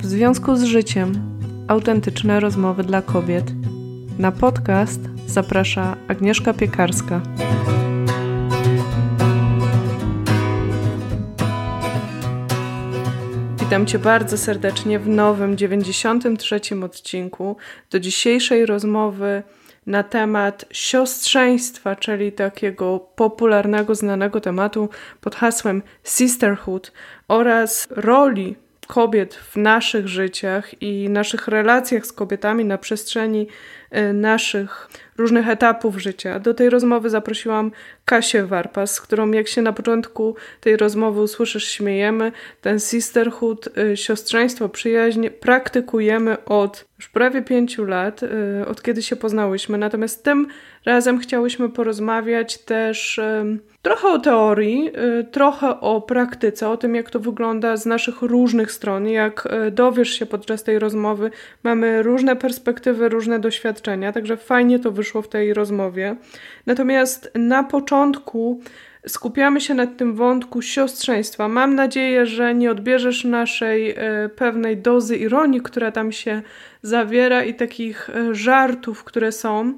W związku z życiem autentyczne rozmowy dla kobiet. Na podcast zaprasza Agnieszka Piekarska. Witam Cię bardzo serdecznie w nowym 93 odcinku. Do dzisiejszej rozmowy na temat siostrzeństwa, czyli takiego popularnego, znanego tematu pod hasłem sisterhood oraz roli kobiet w naszych życiach i naszych relacjach z kobietami na przestrzeni y, naszych różnych etapów życia. Do tej rozmowy zaprosiłam Kasię Warpas, z którą jak się na początku tej rozmowy usłyszysz, śmiejemy. Ten sisterhood, y, siostrzeństwo, przyjaźń praktykujemy od już prawie pięciu lat, y, od kiedy się poznałyśmy. Natomiast tym razem chciałyśmy porozmawiać też trochę o teorii, y, trochę o praktyce, o tym, jak to wygląda z naszych różnych stron. Jak dowiesz się podczas tej rozmowy, mamy różne perspektywy, różne doświadczenia, także fajnie to wyszło w tej rozmowie. Natomiast na początku skupiamy się na tym wątku siostrzeństwa. Mam nadzieję, że nie odbierzesz naszej e, pewnej dozy ironii, która tam się zawiera i takich żartów, które są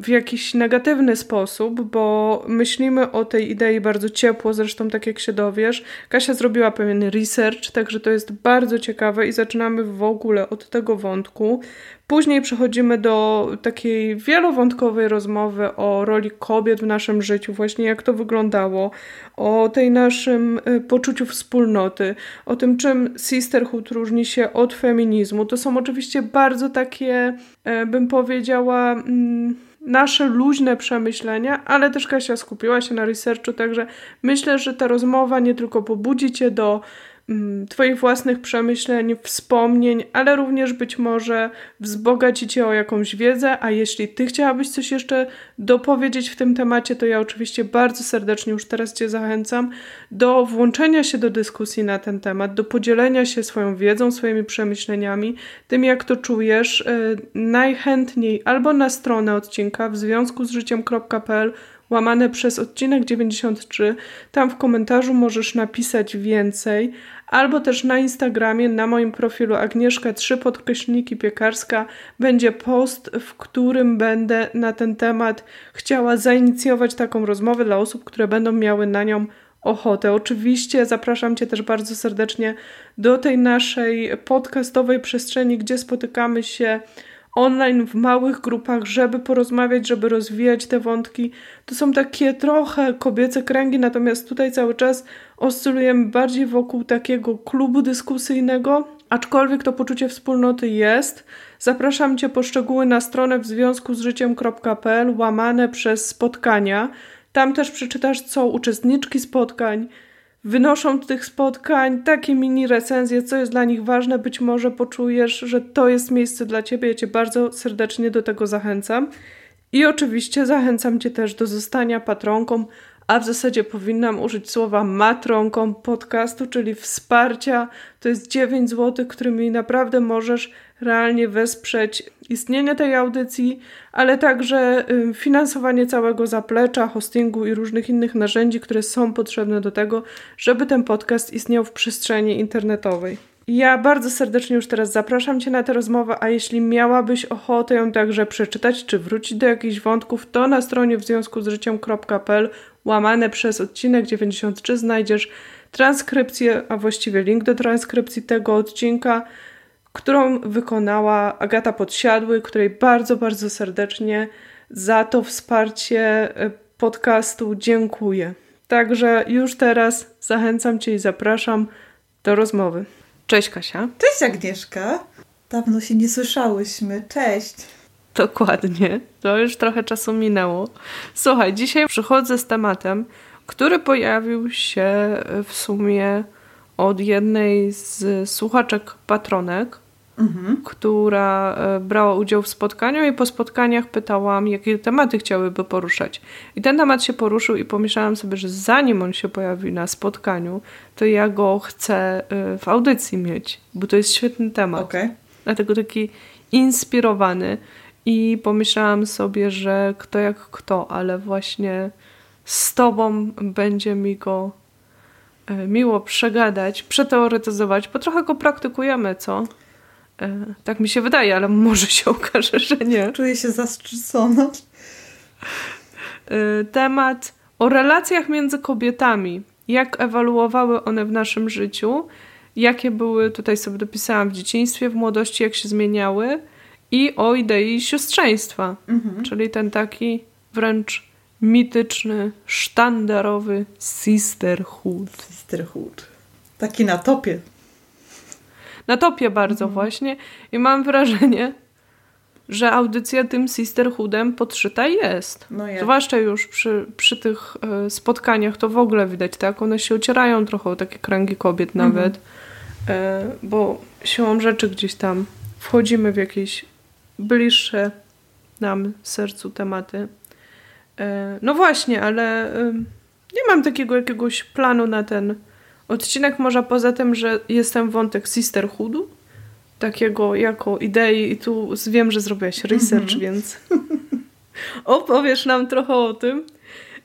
w jakiś negatywny sposób, bo myślimy o tej idei bardzo ciepło, zresztą tak jak się dowiesz. Kasia zrobiła pewien research, także to jest bardzo ciekawe i zaczynamy w ogóle od tego wątku. Później przechodzimy do takiej wielowątkowej rozmowy o roli kobiet w naszym życiu, właśnie jak to wyglądało, o tej naszym y, poczuciu wspólnoty, o tym, czym sisterhood różni się od feminizmu. To są oczywiście bardzo takie, e, bym powiedziała, mm, nasze luźne przemyślenia, ale też Kasia skupiła się na researchu, także myślę, że ta rozmowa nie tylko pobudzi Cię do twoich własnych przemyśleń, wspomnień, ale również być może wzbogaci Cię o jakąś wiedzę, a jeśli Ty chciałabyś coś jeszcze dopowiedzieć w tym temacie, to ja oczywiście bardzo serdecznie już teraz Cię zachęcam do włączenia się do dyskusji na ten temat, do podzielenia się swoją wiedzą, swoimi przemyśleniami, tym jak to czujesz, y, najchętniej albo na stronę odcinka w związku z życiem.pl łamane przez odcinek 93. Tam w komentarzu możesz napisać więcej, albo też na Instagramie, na moim profilu Agnieszka 3 podkreślniki piekarska będzie post, w którym będę na ten temat chciała zainicjować taką rozmowę dla osób, które będą miały na nią ochotę. Oczywiście zapraszam Cię też bardzo serdecznie do tej naszej podcastowej przestrzeni, gdzie spotykamy się online w małych grupach, żeby porozmawiać, żeby rozwijać te wątki. To są takie trochę kobiece kręgi, natomiast tutaj cały czas oscylujemy bardziej wokół takiego klubu dyskusyjnego, aczkolwiek to poczucie wspólnoty jest. Zapraszam Cię po szczegóły na stronę w związku z życiem.pl łamane przez spotkania. Tam też przeczytasz, co uczestniczki spotkań wynoszą tych spotkań takie mini recenzje, co jest dla nich ważne. Być może poczujesz, że to jest miejsce dla Ciebie. Ja Cię bardzo serdecznie do tego zachęcam. I oczywiście zachęcam Cię też do zostania patronką, a w zasadzie powinnam użyć słowa matronką podcastu, czyli wsparcia. To jest 9 zł, którymi naprawdę możesz realnie wesprzeć istnienie tej audycji, ale także finansowanie całego zaplecza, hostingu i różnych innych narzędzi, które są potrzebne do tego, żeby ten podcast istniał w przestrzeni internetowej. Ja bardzo serdecznie już teraz zapraszam Cię na tę rozmowę, a jeśli miałabyś ochotę ją także przeczytać, czy wrócić do jakichś wątków, to na stronie w związku z życiem.pl łamane przez odcinek 93 znajdziesz transkrypcję, a właściwie link do transkrypcji tego odcinka, którą wykonała Agata Podsiadły, której bardzo, bardzo serdecznie za to wsparcie e, podcastu dziękuję. Także już teraz zachęcam Cię i zapraszam do rozmowy. Cześć Kasia. Cześć Agnieszka. Dawno się nie słyszałyśmy. Cześć. Dokładnie. To już trochę czasu minęło. Słuchaj, dzisiaj przychodzę z tematem, który pojawił się w sumie od jednej z słuchaczek patronek, mhm. która e, brała udział w spotkaniu i po spotkaniach pytałam, jakie tematy chciałyby poruszać. I ten temat się poruszył i pomyślałam sobie, że zanim on się pojawi na spotkaniu, to ja go chcę e, w audycji mieć, bo to jest świetny temat. Okay. Dlatego taki inspirowany i pomyślałam sobie, że kto jak kto, ale właśnie z tobą będzie mi go e, miło przegadać, przeteoretyzować, bo trochę go praktykujemy, co? E, tak mi się wydaje, ale może się okaże, że nie. Czuję się zastrzycona. E, temat o relacjach między kobietami. Jak ewaluowały one w naszym życiu, jakie były, tutaj sobie dopisałam, w dzieciństwie, w młodości, jak się zmieniały i o idei siostrzeństwa, mhm. czyli ten taki wręcz mityczny, sztandarowy sisterhood. Sisterhood. Taki na topie. Na topie bardzo mhm. właśnie. I mam wrażenie, że audycja tym sisterhoodem podszyta jest. No jest. Zwłaszcza już przy, przy tych e, spotkaniach to w ogóle widać, tak? One się ocierają trochę o takie kręgi kobiet mhm. nawet, e, bo siłą rzeczy gdzieś tam wchodzimy w jakieś bliższe nam sercu tematy. E, no właśnie, ale nie mam takiego jakiegoś planu na ten odcinek, może poza tym, że jestem wątek sisterhoodu, takiego jako idei i tu wiem, że zrobiłaś research, -hmm. więc opowiesz nam trochę o tym.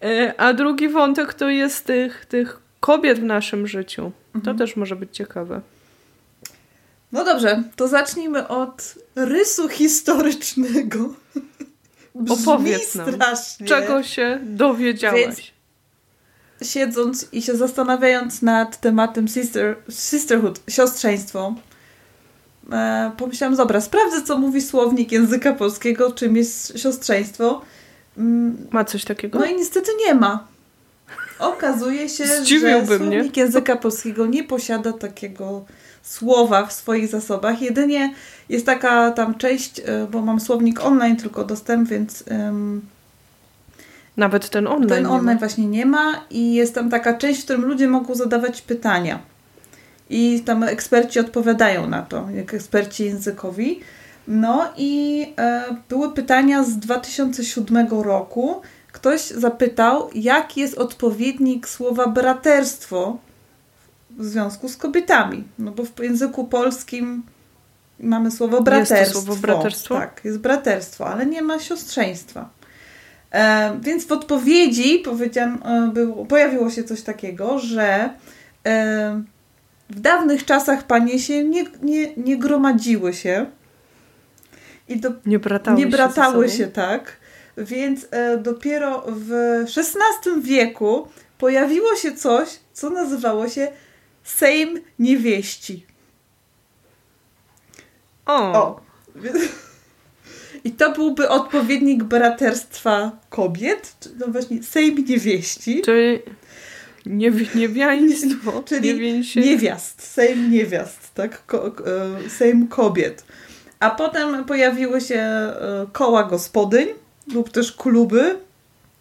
E, a drugi wątek to jest tych, tych kobiet w naszym życiu. -hmm. To mhm. też może być ciekawe. No dobrze, to zacznijmy od rysu historycznego. Opowiedz nam, strasznie. czego się dowiedziałaś. Więc siedząc i się zastanawiając nad tematem sister, sisterhood, siostrzeństwo, e, pomyślałam, dobra, sprawdzę, co mówi słownik języka polskiego, czym jest siostrzeństwo. Mm, ma coś takiego? No i niestety nie ma. Okazuje się, że słownik mnie. języka polskiego nie posiada takiego słowa w swoich zasobach. Jedynie jest taka tam część, e, bo mam słownik online tylko dostęp, więc... Um, Nawet ten online. Ten online właśnie nie ma i jest tam taka część, w którym ludzie mogą zadawać pytania. I tam eksperci odpowiadają na to, jak eksperci językowi. No i e, były pytania z 2007 roku. Ktoś zapytał, jaki jest odpowiednik słowa braterstwo w związku z kobietami. No bo w języku polskim mamy słowo braterstwo. Jest słowo braterstwo? Tak, jest braterstwo, ale nie ma siostrzeństwa. E, więc w odpowiedzi powiedziałam, e, było, pojawiło się coś takiego, że e, w dawnych czasach panie się nie, nie, nie gromadziły się. I do, nie bratały, nie bratały się, się, tak. Więc e, dopiero w XVI wieku pojawiło się coś, co nazywało się Sejm niewieści. O. o. I to byłby odpowiednik braterstwa kobiet, no właśnie Sejm niewieści. Czyli niew niewiaństwo. Czyli Niewieńsie. niewiast, Sejm niewiast, tak? Ko e, Sejm kobiet. A potem pojawiły się e, koła gospodyń lub też kluby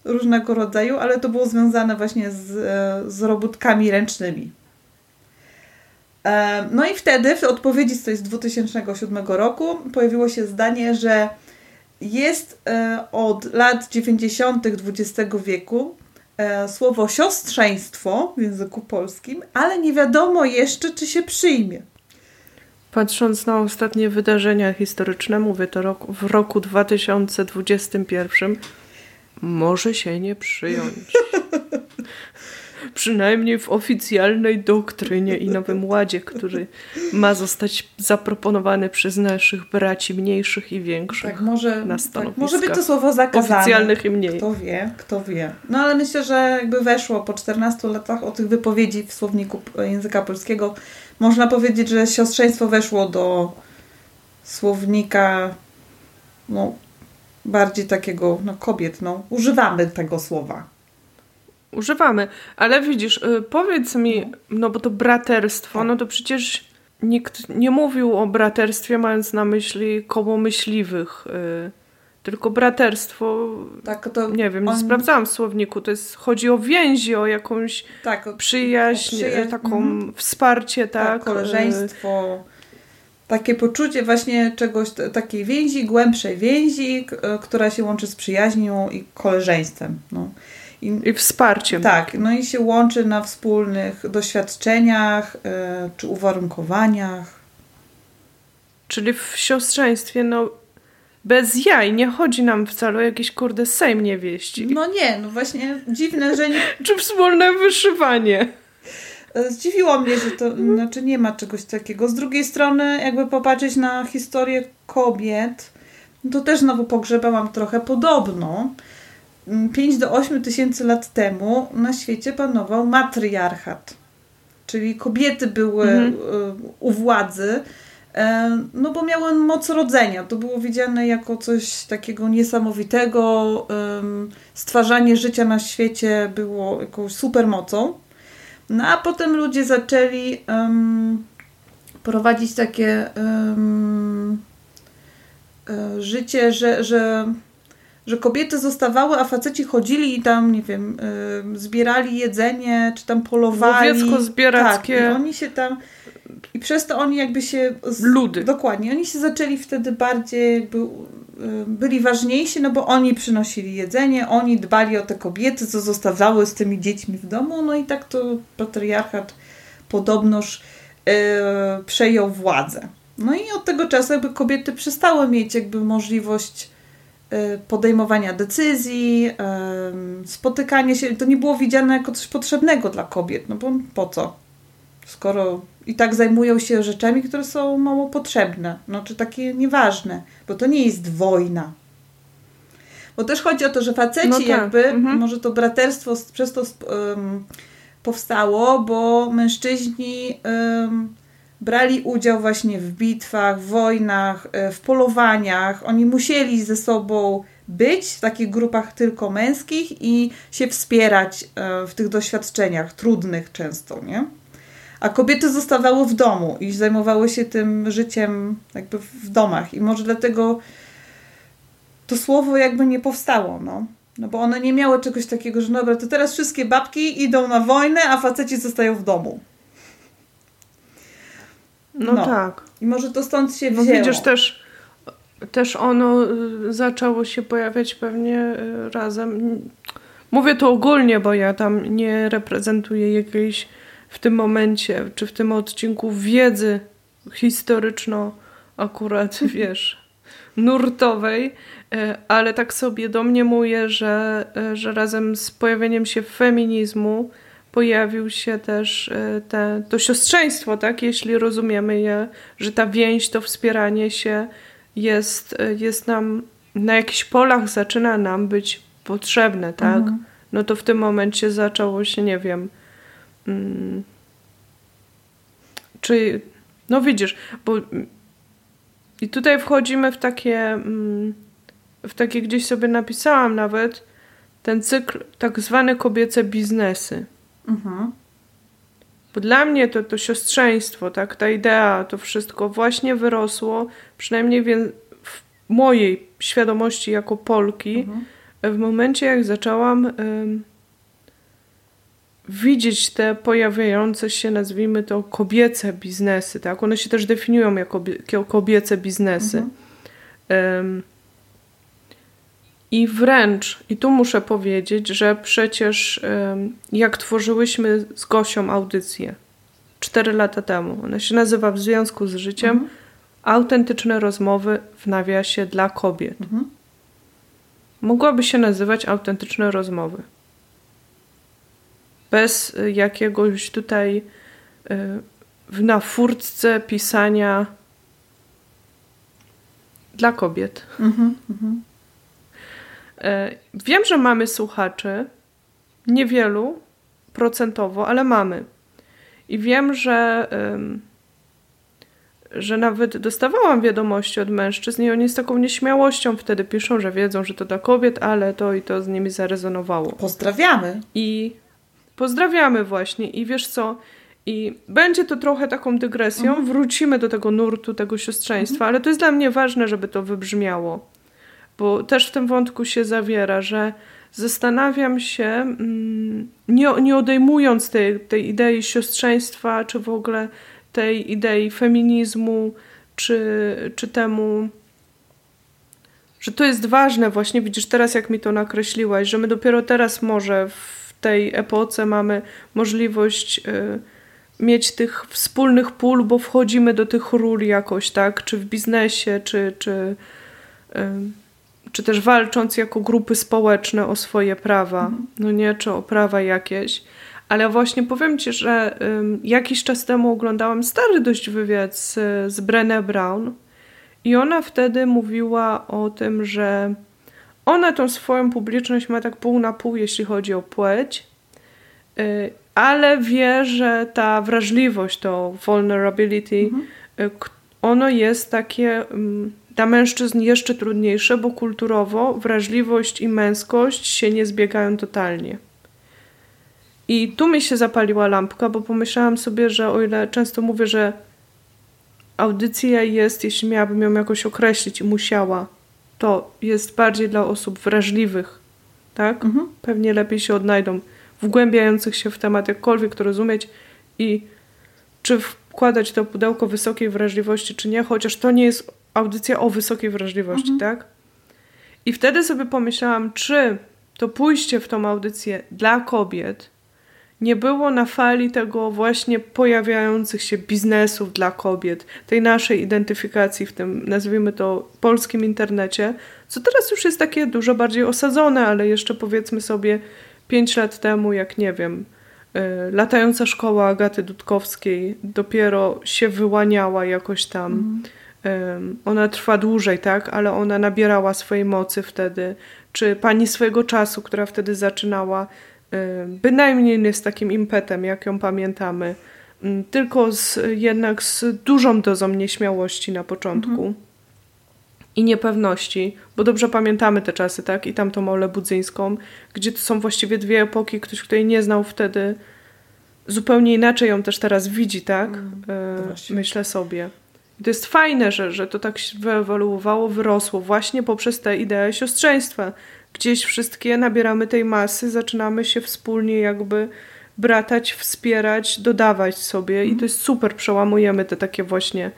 różnego rodzaju, ale to było związane właśnie z, e, z robótkami ręcznymi. No i wtedy w odpowiedzi z, z 2007 roku pojawiło się zdanie, że jest e, od lat 90. XX wieku e, słowo siostrzeństwo w języku polskim, ale nie wiadomo jeszcze, czy się przyjmie. Patrząc na ostatnie wydarzenia historyczne, mówię to roku, w roku 2021, może się nie przyjąć. przynajmniej w oficjalnej doktrynie i Nowym Ładzie, który ma zostać zaproponowany przez naszych braci mniejszych i większych tak, może, na tak, może być to słowo zakazane. Oficjalnych i mniej. Kto wie, kto wie. No ale myślę, że jakby weszło po 14 latach o tych wypowiedzi w słowniku języka polskiego, można powiedzieć, że siostrzeństwo weszło do słownika no, bardziej takiego no, kobiet. No, używamy tego słowa używamy. Ale widzisz, y, powiedz mi, no bo to braterstwo, tak. no to przecież nikt nie mówił o braterstwie mając na myśli koło myśliwych. Y, tylko braterstwo, tak, to nie wiem, on... sprawdzałam w słowniku, to jest, chodzi o więzi, o jakąś tak, przyjaźń, przyjaźń taką mm. wsparcie, tak, tak koleżeństwo, takie poczucie właśnie czegoś, takiej więzi, głębszej więzi, która się łączy z przyjaźnią i koleżeństwem. No. I, I wsparciem. Tak, no i się łączy na wspólnych doświadczeniach yy, czy uwarunkowaniach. Czyli w siostrzeństwie, no bez jaj, nie chodzi nam wcale o jakieś kurde sejm niewieści. No nie, no właśnie dziwne, że nie... czy wspólne wyszywanie. e, zdziwiło mnie, że to znaczy nie ma czegoś takiego. Z drugiej strony, jakby popatrzeć na historię kobiet, to też znowu pogrzebałam trochę podobno. 5 do 8 tysięcy lat temu na świecie panował matriarchat, czyli kobiety były mhm. u władzy, e, no bo miały moc rodzenia. To było widziane jako coś takiego niesamowitego. Stwarzanie życia na świecie było jakąś supermocą. No a potem ludzie zaczęli um, prowadzić takie um, życie, że, że, że kobiety zostawały, a faceci chodzili i tam, nie wiem, y, zbierali jedzenie, czy tam polowali. Łowiecko zbierackie. Tak, i oni się tam... I przez to oni jakby się... Z, Ludy. Dokładnie. Oni się zaczęli wtedy bardziej jakby byli ważniejsi, no bo oni przynosili jedzenie, oni dbali o te kobiety, co zostawały z tymi dziećmi w domu, no i tak to patriarchat podobnoż yy, przejął władzę. No i od tego czasu jakby kobiety przestały mieć jakby możliwość podejmowania decyzji, yy, spotykania się, to nie było widziane jako coś potrzebnego dla kobiet, no bo po co? Skoro i tak zajmują się rzeczami, które są mało potrzebne, no czy takie nieważne, bo to nie jest wojna. Bo też chodzi o to, że faceci no tak. jakby, mhm. może to braterstwo przez to um, powstało, bo mężczyźni um, brali udział właśnie w bitwach, wojnach, e, w polowaniach. Oni musieli ze sobą być w takich grupach tylko męskich i się wspierać e, w tych doświadczeniach trudnych często, nie? a kobiety zostawały w domu i zajmowały się tym życiem jakby w domach. I może dlatego to słowo jakby nie powstało, no. No bo one nie miały czegoś takiego, że dobra, to teraz wszystkie babki idą na wojnę, a faceci zostają w domu. No, no. tak. I może to stąd się wzięło. No widzisz, też, też ono y, zaczęło się pojawiać pewnie y, razem. Mówię to ogólnie, bo ja tam nie reprezentuję jakiejś w tym momencie, czy w tym odcinku wiedzy historyczno akurat, wiesz, nurtowej, e, ale tak sobie domniemuję, że, że razem z pojawieniem się feminizmu pojawił się też e, te, to siostrzeństwo, tak? Jeśli rozumiemy je, że ta więź, to wspieranie się jest, jest nam na jakichś polach zaczyna nam być potrzebne, tak? Mhm. No to w tym momencie zaczęło się, nie wiem, Mm. Czy, no widzisz, bo i tutaj wchodzimy w takie, mm, w takie gdzieś sobie napisałam nawet, ten cykl tak zwane kobiece biznesy. Mhm. Bo dla mnie to, to siostrzeństwo, tak, ta idea, to wszystko właśnie wyrosło, przynajmniej w mojej świadomości jako Polki, mhm. w momencie jak zaczęłam widzieć te pojawiające się, nazwijmy to, kobiece biznesy, tak? One się też definiują jako kobiece biznesy. Mhm. Um, I wręcz, i tu muszę powiedzieć, że przecież jak tworzyłyśmy z Gosią audycję cztery lata temu, ona się nazywa W związku z życiem mhm. Autentyczne rozmowy w nawiasie dla kobiet. Mhm. Mogłaby się nazywać Autentyczne rozmowy bez jakiegoś tutaj y, w na furtce pisania dla kobiet. Mhm, mhm. E, wiem, że mamy słuchaczy, niewielu procentowo, ale mamy. I wiem, że, że nawet dostawałam wiadomości od mężczyzn i oni z taką nieśmiałością wtedy piszą, że wiedzą, że to dla kobiet, ale to i to z nimi zarezonowało. Pozdrawiamy. I Pozdrawiamy właśnie i wiesz co? I będzie to trochę taką dygresją, mhm. wrócimy do tego nurtu, tego siostrzeństwa, mhm. ale to jest dla mnie ważne, żeby to wybrzmiało, bo też w tym wątku się zawiera, że zastanawiam się, mm, nie, nie odejmując tej, tej idei siostrzeństwa, czy w ogóle tej idei feminizmu, czy, czy temu, że to jest ważne właśnie, widzisz teraz jak mi to nakreśliłaś, że my dopiero teraz może w tej epoce mamy możliwość y, mieć tych wspólnych pól, bo wchodzimy do tych ról jakoś, tak? Czy w biznesie, czy, czy, y, czy też walcząc jako grupy społeczne o swoje prawa, mhm. no nie, czy o prawa jakieś. Ale właśnie powiem Ci, że um, jakiś czas temu oglądałam stary dość wywiad z, z Brené Brown i ona wtedy mówiła o tym, że ona tą swoją publiczność ma tak pół na pół, jeśli chodzi o płeć, y, ale wie, że ta wrażliwość, to vulnerability, mhm. Y, ono jest takie dla mężczyzn jeszcze trudniejsze, bo kulturowo wrażliwość i męskość się nie zbiegają totalnie. I tu mi się zapaliła lampka, bo pomyślałam sobie, że o ile często mówię, że audycja jest, jeśli miałabym ją jakoś określić i musiała, to jest bardziej dla osób wrażliwych, tak? Mhm. Pewnie lepiej się odnajdą, wgłębiających się w temat, jakkolwiek to rozumieć i czy wkładać to pudełko wysokiej wrażliwości, czy nie, chociaż to nie jest audycja o wysokiej wrażliwości, mhm. tak? I wtedy sobie pomyślałam, czy to pójście w tą audycję dla kobiet nie było na fali tego właśnie pojawiających się biznesów dla kobiet, tej naszej identyfikacji w tym, nazwijmy to, polskim internecie, co teraz już jest takie dużo bardziej osadzone, ale jeszcze powiedzmy sobie pięć lat temu, jak nie wiem, y, latająca szkoła Agaty Dudkowskiej dopiero się wyłaniała jakoś tam. Mm. Ona trwa dłużej, tak, ale ona nabierała swojej mocy wtedy. Czy pani swojego czasu, która wtedy zaczynała, bynajmniej nie z takim impetem, jak ją pamiętamy, tylko z, jednak z dużą dozą nieśmiałości na początku. Mhm. I niepewności, bo dobrze pamiętamy te czasy, tak? I tamtą Olę Budzyńską, gdzie to są właściwie dwie epoki, ktoś, kto jej nie znał wtedy, zupełnie inaczej ją też teraz widzi, tak? Mm, Myślę sobie. I to jest fajne, że, że to tak wyewoluowało, wyrosło właśnie poprzez tę ideę siostrzeństwa, gdzieś wszystkie nabieramy tej masy, zaczynamy się wspólnie jakby bratać, wspierać, dodawać sobie mm. i to jest super, przełamujemy te takie właśnie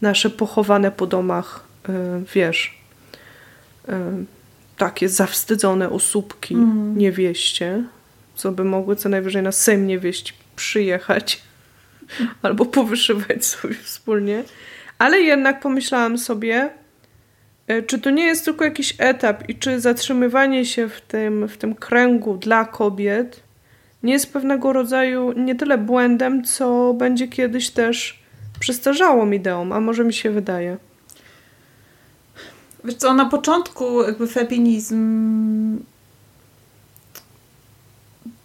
nasze pochowane po domach, yy, wiesz, yy, takie zawstydzone osóbki mm. niewieście, co by mogły co najwyżej na Sejm niewieść przyjechać albo powyszywać sobie wspólnie. Ale jednak pomyślałam sobie, E, czy to nie jest tylko jakiś etap i czy zatrzymywanie się w tym, w tym kręgu dla kobiet nie jest pewnego rodzaju nie tyle błędem, co będzie kiedyś też przestarzałą ideą, a może mi się wydaje. Wiesz co, na początku jakby feminizm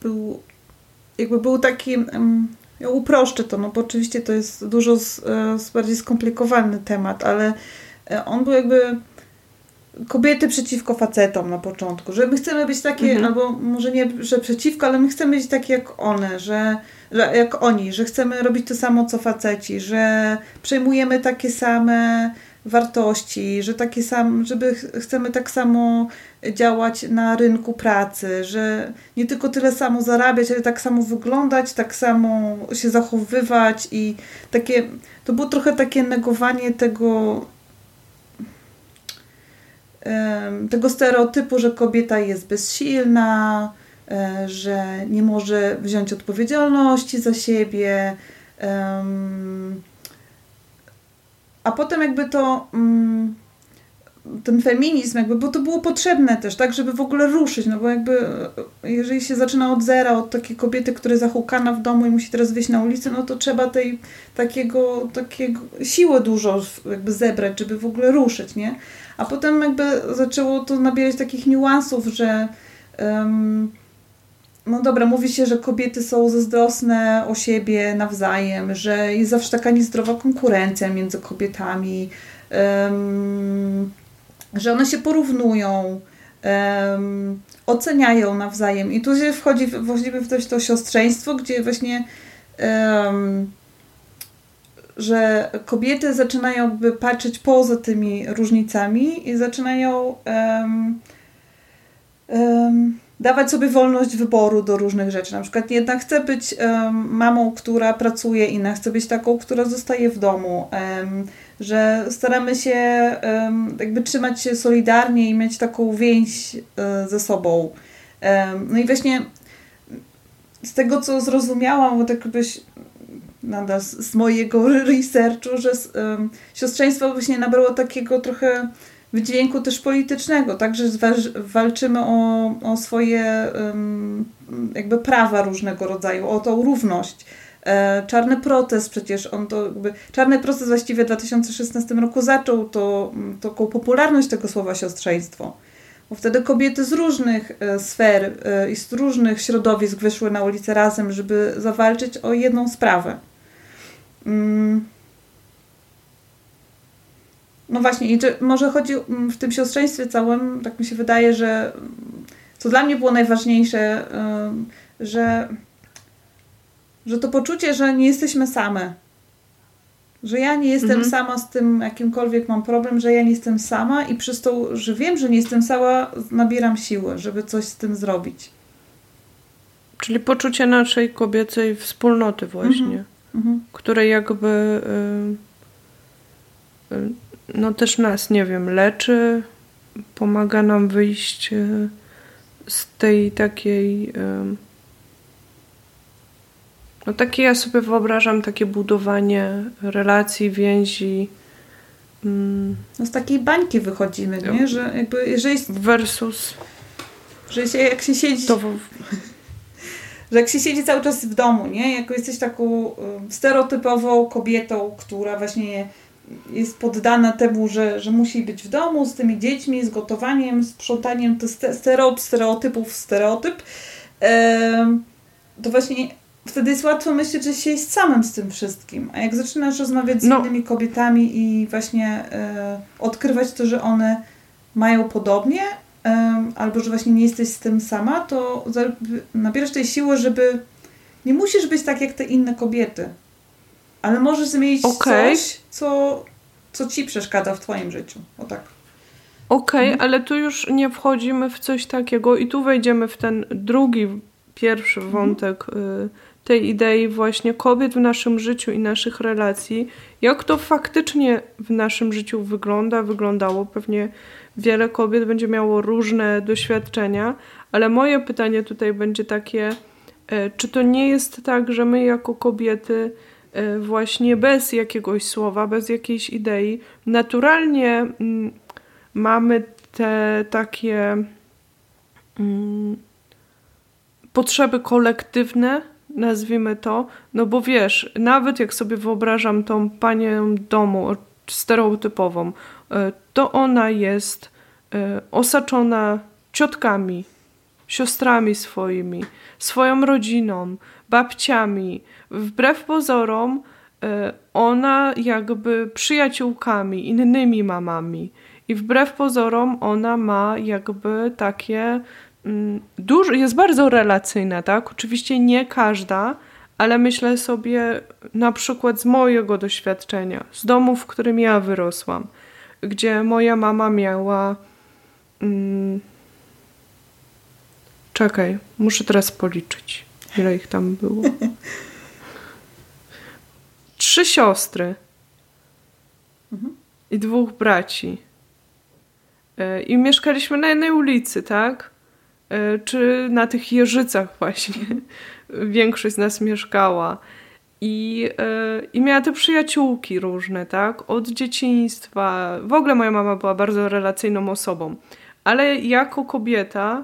był jakby był taki ja uproszczę to, no bo oczywiście to jest dużo z, e, z bardziej skomplikowany temat, ale e, on był jakby kobiety przeciwko facetom na początku, że my chcemy być takie, mhm. albo może nie, że przeciwko, ale my chcemy być takie jak one, że, że jak oni, że chcemy robić to samo co faceci, że przejmujemy takie same wartości, że takie sam, żeby chcemy tak samo działać na rynku pracy, że nie tylko tyle samo zarabiać, ale tak samo wyglądać, tak samo się zachowywać i takie, to było trochę takie negowanie tego tego stereotypu, że kobieta jest bezsilna, e, że nie może wziąć odpowiedzialności za siebie. A potem jakby to mm, ten feminizm, jakby, bo to było potrzebne też, tak, żeby w ogóle ruszyć, no bo jakby jeżeli się zaczyna od zera, od takiej kobiety, która jest zahukana w domu i musi teraz wyjść na ulicę, no to trzeba tej takiego, takiego siły dużo jakby zebrać, żeby w ogóle ruszyć, nie? A potem jakby zaczęło to nabierać takich niuansów, że um, no dobra, mówi się, że kobiety są zazdrosne o siebie nawzajem, że jest zawsze taka niezdrowa konkurencja między kobietami, um, że one się porównują, um, oceniają nawzajem. I tu się wchodzi właściwie w to, to siostrzeństwo, gdzie właśnie um, że kobiety zaczynają jakby patrzeć poza tymi różnicami i zaczynają um, um, dawać sobie wolność wyboru do różnych rzeczy. Na przykład jedna chce być um, mamą, która pracuje, inna chce być taką, która zostaje w domu. Że staramy się jakby trzymać się solidarnie i mieć taką więź e, ze sobą. no i właśnie z tego, co zrozumiałam, bo tak jakbyś nadal z, mojego researchu, że um, siostrzeństwo właśnie nabrało takiego trochę wydźwięku też politycznego, także walczymy o, o swoje jakby prawa różnego rodzaju, o tą równość. E, czarny protest, przecież on to jakby, czarny protest właściwie w 2016 roku zaczął to, taką popularność tego słowa siostrzeństwo. Bo wtedy kobiety z różnych e, sfer e, i z różnych środowisk wyszły na ulicę razem, żeby zawalczyć o jedną sprawę. Mm. No właśnie, i może chodzi mm, w tym siostrzeństwie całym, tak mi się wydaje, że co dla mnie było najważniejsze, że, że to poczucie, że nie jesteśmy same. Że ja nie jestem mhm. sama z tym, jakimkolwiek mam problem, że ja nie jestem sama i przez to, że wiem, że nie jestem sama, nabieram siły, żeby coś z tym zrobić. Czyli poczucie naszej kobiecej wspólnoty właśnie, mhm. mhm. które jakby y, y, no też nas, nie wiem, leczy, pomaga nam wyjść y, z tej takiej no takie ja sobie wyobrażam takie budowanie relacji, więzi. Mm. No z takiej bańki wychodzimy, nie? Że jakby jeżeli... Versus... Że się, jak się siedzi... To... że jak się siedzi cały czas w domu, nie? Jako jesteś taką stereotypową kobietą, która właśnie jest poddana temu, że, że musi być w domu z tymi dziećmi, z gotowaniem, sprzątaniem, to stereotyp, stereotypów, stereotyp, to właśnie wtedy jest łatwo myśleć, że się jest samym z tym wszystkim. A jak zaczynasz rozmawiać z no. innymi kobietami i właśnie y, odkrywać to, że one mają podobnie, y, albo że właśnie nie jesteś z tym sama, to nabierasz tej siły, żeby nie musisz być tak jak te inne kobiety. Ale możesz zmienić okay. coś, co, co ci przeszkadza w twoim życiu. O tak. Okej, okay, mhm. ale tu już nie wchodzimy w coś takiego i tu wejdziemy w ten drugi, pierwszy mhm. wątek y, tej idei właśnie kobiet w naszym życiu i naszych relacji, jak to faktycznie w naszym życiu wygląda, wyglądało. Pewnie wiele kobiet będzie miało różne doświadczenia, ale moje pytanie tutaj będzie takie, e, czy to nie jest tak, że my jako kobiety e, właśnie bez jakiegoś słowa, bez jakiejś idei, naturalnie mm, mamy te takie mm, potrzeby kolektywne, nazwijmy to, no bo wiesz, nawet jak sobie wyobrażam tą panią domu stereotypową, e, to ona jest e, osaczona ciotkami, siostrami swoimi, swoją rodziną, babciami. Wbrew pozorom, e, ona jakby przyjaciółkami, innymi mamami. I wbrew pozorom, ona ma jakby takie dużo, jest bardzo relacyjna, tak? Oczywiście nie każda, ale myślę sobie na przykład z mojego doświadczenia, z domu, w którym ja wyrosłam, gdzie moja mama miała. Hmm, czekaj, muszę teraz policzyć, ile ich tam było. Trzy siostry mhm. i dwóch braci. E, I mieszkaliśmy na jednej ulicy, tak? E, czy na tych jeżycach właśnie większość z nas mieszkała. I, e, I miała te przyjaciółki różne, tak? Od dzieciństwa. W ogóle moja mama była bardzo relacyjną osobą. Ale jako kobieta,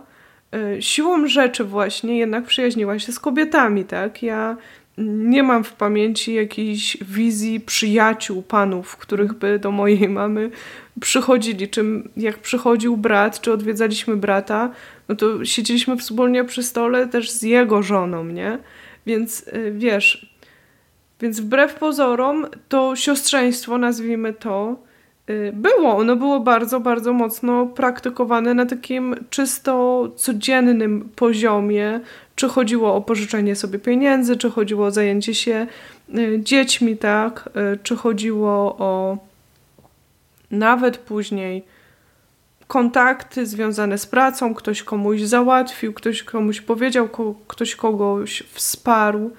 e, siłą rzeczy właśnie jednak przyjaźniła się z kobietami, tak? Ja nie mam w pamięci jakiejś wizji przyjaciół panów, których by do mojej mamy przychodzili. Czym jak przychodził brat, czy odwiedzaliśmy brata, no to siedzieliśmy wspólnie przy stole też z jego żoną, nie? Więc y, wiesz, więc wbrew pozorom to siostrzeństwo, nazwijmy to, było. Ono było bardzo, bardzo mocno praktykowane na takim czysto codziennym poziomie. Czy chodziło o pożyczenie sobie pieniędzy, czy chodziło o zajęcie się y, dziećmi, tak? Czy chodziło o nawet później kontakty związane z pracą, ktoś komuś załatwił, ktoś komuś powiedział, ktoś kogoś wsparł,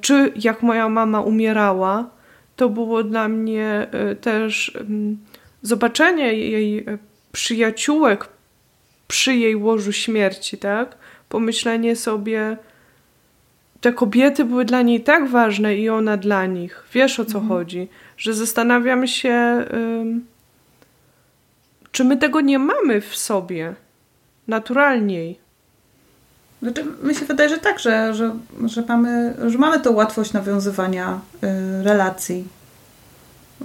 czy jak moja mama umierała, to było dla mnie e, też mm, zobaczenie jej e, przyjaciółek przy jej łożu śmierci, tak? Pomyślenie sobie, te kobiety były dla niej tak ważne i ona dla nich. Wiesz o co mhm. chodzi, że zastanawiam się czy my tego nie mamy w sobie naturalniej? Znaczy, mi się wydaje, że tak, że, że, że, mamy, że mamy tą łatwość nawiązywania y, relacji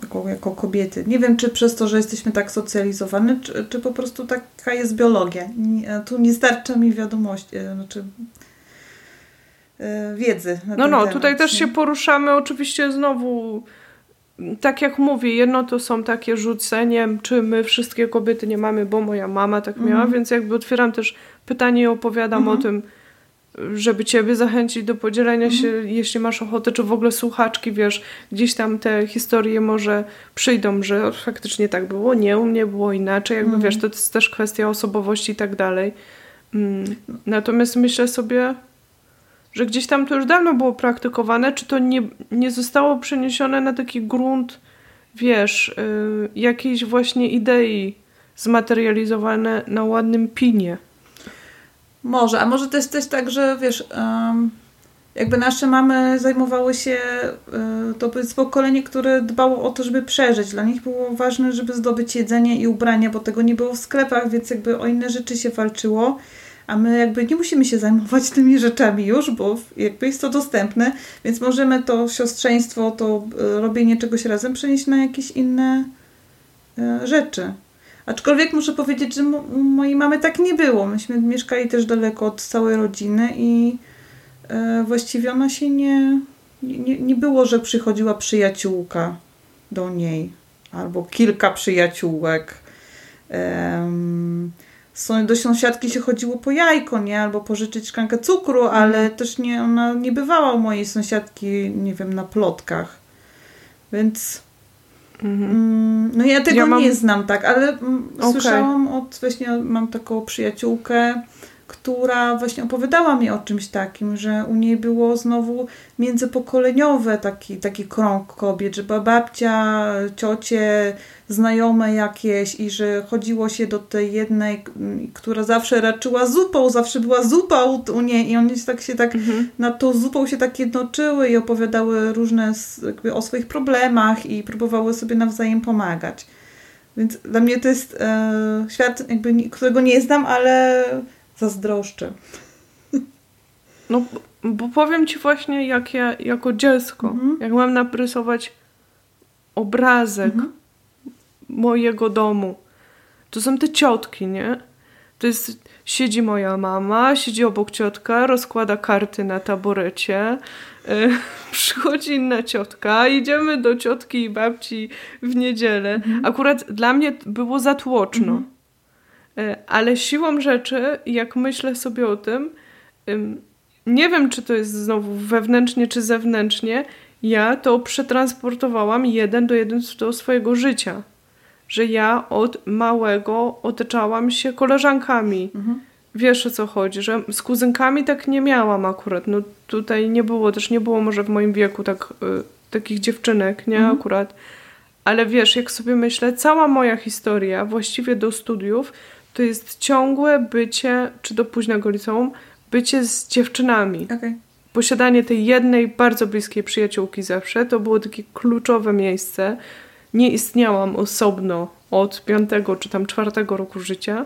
jako, jako kobiety. Nie wiem, czy przez to, że jesteśmy tak socjalizowane, czy, czy po prostu taka jest biologia. Nie, tu nie starcza mi wiadomości, y, znaczy y, wiedzy. No, no, temat, tutaj też się poruszamy oczywiście znowu tak jak mówię, jedno to są takie rzucenie, czy my wszystkie kobiety nie mamy, bo moja mama tak miała, mm. więc jakby otwieram też pytanie i opowiadam mm. o tym, żeby ciebie zachęcić do podzielenia mm. się, jeśli masz ochotę, czy w ogóle słuchaczki, wiesz, gdzieś tam te historie może przyjdą, że faktycznie tak było, nie, u mnie było inaczej, jakby wiesz, to jest też kwestia osobowości i tak dalej. Mm. Natomiast myślę sobie, że gdzieś tam to już dawno było praktykowane, czy to nie, nie zostało przeniesione na taki grunt, wiesz, yy, jakiejś właśnie idei zmaterializowane na ładnym pinie. Może, a może to jest też tak, że wiesz, jakby nasze mamy zajmowały się, y, to jest pokolenie, które dbało o to, żeby przeżyć. Dla nich było ważne, żeby zdobyć jedzenie i ubrania, bo tego nie było w sklepach, więc jakby o inne rzeczy się walczyło a my jakby nie musimy się zajmować tymi rzeczami już, bo jakby jest to dostępne, więc możemy to siostrzeństwo, to e, robienie czegoś razem przenieść na jakieś inne e, rzeczy. Aczkolwiek muszę powiedzieć, że mojej mamy tak nie było. Myśmy mieszkali też daleko od całej rodziny i e, właściwie ona się nie, nie, nie było, że przychodziła przyjaciółka do niej albo kilka przyjaciółek do sąsiadki się chodziło po jajko, nie? Albo pożyczyć szklankę cukru, mhm. ale też nie, ona nie bywała u mojej sąsiadki, nie wiem, na plotkach. Więc mhm. mm, no ja tego ja mam... nie znam, tak, ale mm, okay. słyszałam od, właśnie mam taką przyjaciółkę, która właśnie opowiadała mi o czymś takim, że u niej było znowu międzypokoleniowe taki, taki krąg kobiet, że babcia, ciocie, znajome jakieś i że chodziło się do tej jednej, która zawsze raczyła zupą, zawsze była zupa u, niej i one tak się tak mhm. nad tą zupą się tak jednoczyły i opowiadały różne jakby o swoich problemach i próbowały sobie nawzajem pomagać. Więc dla mnie to jest e, świat, jakby, którego nie znam, ale zazdroszczę. No, bo powiem ci właśnie, jak ja jako dziecko, mhm. jak mam narysować obrazek mhm. mojego domu, to są te ciotki, nie? To jest, siedzi moja mama, siedzi obok ciotka, rozkłada karty na taborecie, yy, przychodzi inna ciotka, idziemy do ciotki i babci w niedzielę. Mhm. Akurat dla mnie było zatłoczno. Mhm. E, ale siłą rzeczy, jak myślę sobie o tym, nie wiem, czy to jest znowu wewnętrznie, czy zewnętrznie, ja to przetransportowałam jeden do jeden do swojego życia. Że ja od małego otaczałam się koleżankami. Mhm. Wiesz o co chodzi, że z kuzynkami tak nie miałam akurat. No tutaj nie było, też nie było może w moim wieku tak, y, takich dziewczynek, nie mhm. akurat. Ale wiesz, jak sobie myślę, cała moja historia właściwie do studiów to jest ciągłe bycie, czy do późnego liceum, bycie z dziewczynami. Okay. Posiadanie tej jednej bardzo bliskiej przyjaciółki zawsze to było takie kluczowe miejsce. Nie istniałam osobno od piątego czy tam czwartego roku życia.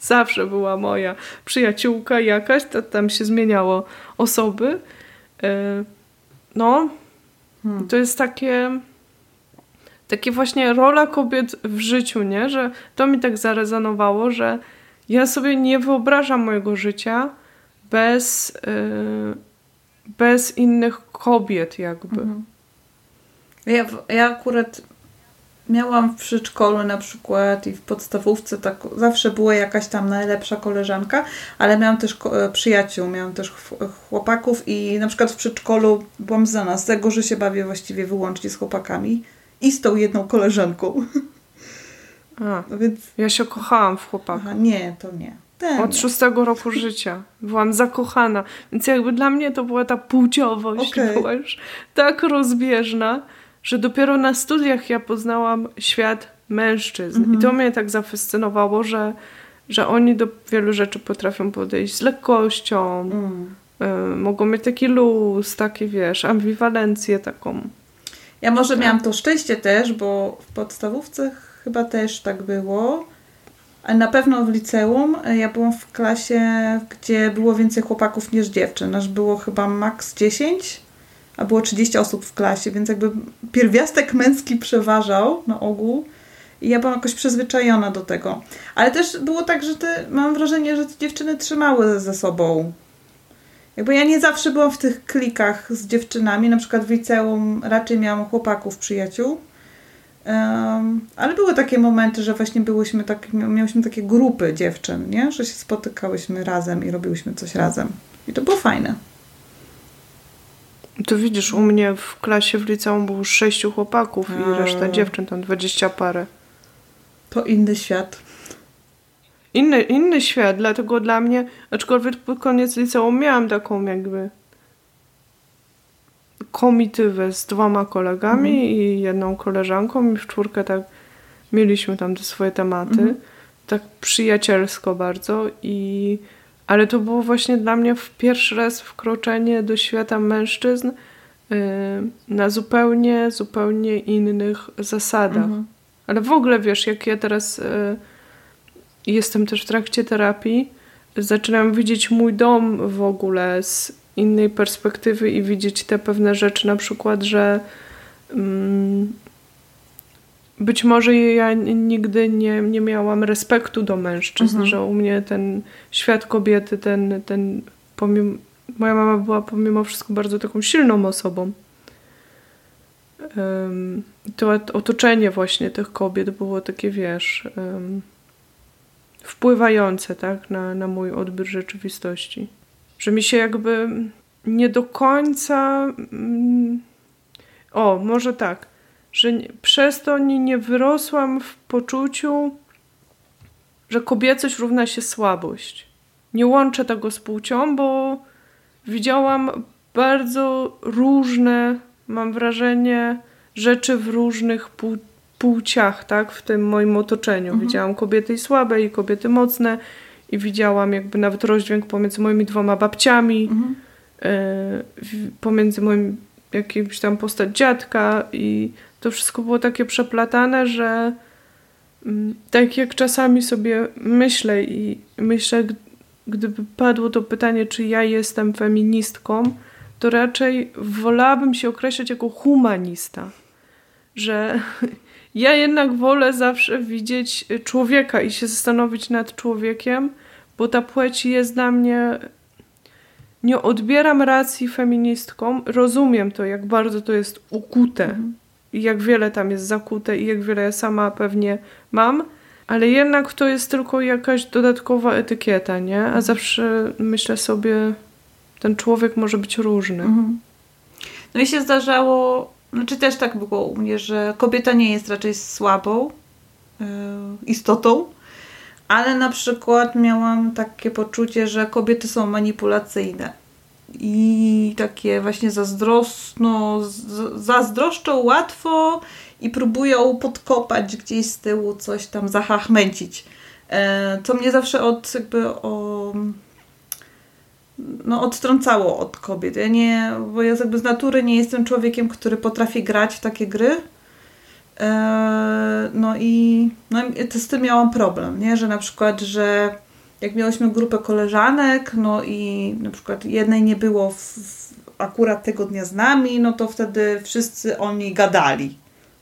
Zawsze była moja przyjaciółka jakaś, to tam się zmieniało osoby. E, no, hmm. to jest takie takie właśnie rola kobiet w życiu, nie? Że to mi tak zarezonowało, że ja sobie nie wyobrażam mojego życia bez, yy, bez innych kobiet jakby. Mhm. Ja, ja akurat miałam w przedszkolu na przykład i w podstawówce tak zawsze była jakaś tam najlepsza koleżanka, ale miałam też przyjaciół, miałam też chłopaków i na przykład w przedszkolu byłam znana z tego, że się bawię właściwie wyłącznie z chłopakami i z tą jedną koleżanką. A, no więc... Ja się kochałam w chłopaku. Aha, nie, to nie. Ten Od szóstego roku życia. Byłam zakochana. Więc jakby dla mnie to była ta płciowość. Okay. Była już tak rozbieżna, że dopiero na studiach ja poznałam świat mężczyzn. -hmm. I to mhm. mnie tak zafascynowało, że, że oni do wielu rzeczy potrafią podejść z lekkością. Mm. Y, mogą mieć taki luz, taki wiesz, ambiwalencję taką. Ja może tak. miałam to szczęście też, bo w podstawówce chyba też tak było. Ale na pewno w liceum e, ja byłam w klasie, gdzie było więcej chłopaków niż dziewczyn. Nasz było chyba maks 10, a było 30 osób w klasie, więc jakby pierwiastek męski przeważał na ogół. I ja byłam jakoś przyzwyczajona do tego. Ale też było tak, że te, mam wrażenie, że te dziewczyny trzymały ze sobą. Jakby ja nie zawsze byłam w tych klikach z dziewczynami, na przykład w liceum raczej miałam chłopaków, przyjaciół. Um, ale były takie momenty, że właśnie byłyśmy tak, miałyśmy takie grupy dziewczyn, nie? że się spotykałyśmy razem i robiłyśmy coś razem. I to było fajne. To widzisz, u mnie w klasie w liceum było sześciu chłopaków A. i reszta dziewczyn, tam dwadzieścia parę. To inny świat. Inny, inny świat, dlatego dla mnie, aczkolwiek pod koniec liceum miałam taką jakby komitywę z dwoma kolegami mhm. i jedną koleżanką i w czwórkę tak mieliśmy tam te swoje tematy. Mhm. Tak przyjacielsko bardzo i ale to było właśnie dla mnie w pierwszy raz wkroczenie do świata mężczyzn yy, na zupełnie, zupełnie innych zasadach. Mhm. Ale w ogóle wiesz, jak ja teraz yy, jestem też w trakcie terapii, zaczynam widzieć mój dom w ogóle z innej perspektywy i widzieć te pewne rzeczy, na przykład, że mm, być może ja nigdy nie, nie miałam respektu do mężczyzn, mhm. że u mnie ten świat kobiety, ten, ten pomimo, moja mama była pomimo wszystko bardzo taką silną osobą. Um, to otoczenie właśnie tych kobiet było takie, wiesz, um, wpływające tak, na, na mój odbiór rzeczywistości że mi się jakby nie do końca. Mm, o, może tak, że przez to nie, nie wyrosłam w poczuciu, że kobiecość równa się słabość. Nie łączę tego z płcią, bo widziałam bardzo różne, mam wrażenie, rzeczy w różnych płciach, tak, w tym moim otoczeniu. Mhm. Widziałam kobiety słabe i kobiety mocne i widziałam jakby nawet rozdźwięk pomiędzy moimi dwoma babciami, mhm. y, pomiędzy moim jakimś tam postać dziadka i to wszystko było takie przeplatane, że y, tak jak czasami sobie myślę i myślę, gdyby padło to pytanie, czy ja jestem feministką, to raczej wolałabym się określać jako humanista. Że ja jednak wolę zawsze widzieć człowieka i się zastanowić nad człowiekiem, bo ta płeć jest dla mnie. Nie odbieram racji feministkom, rozumiem to, jak bardzo to jest ukute mhm. i jak wiele tam jest zakute i jak wiele ja sama pewnie mam, ale jednak to jest tylko jakaś dodatkowa etykieta, nie? A mhm. zawsze myślę sobie, ten człowiek może być różny. Mhm. No i się zdarzało, znaczy też tak było u mnie, że kobieta nie jest raczej słabą yy, istotą, ale na przykład miałam takie poczucie, że kobiety są manipulacyjne i takie właśnie zazdrosno, zazdroszczą łatwo i próbują podkopać gdzieś z tyłu coś tam zahachmęcić. E, co mnie zawsze od jakby o, no, odtrącało od kobiet. Ja nie, bo ja jakby z natury nie jestem człowiekiem, który potrafi grać w takie gry E, no i, no z tym miałam problem, nie? że na przykład, że jak miałyśmy grupę koleżanek, no i na przykład jednej nie było w, w akurat tego dnia z nami, no to wtedy wszyscy o niej gadali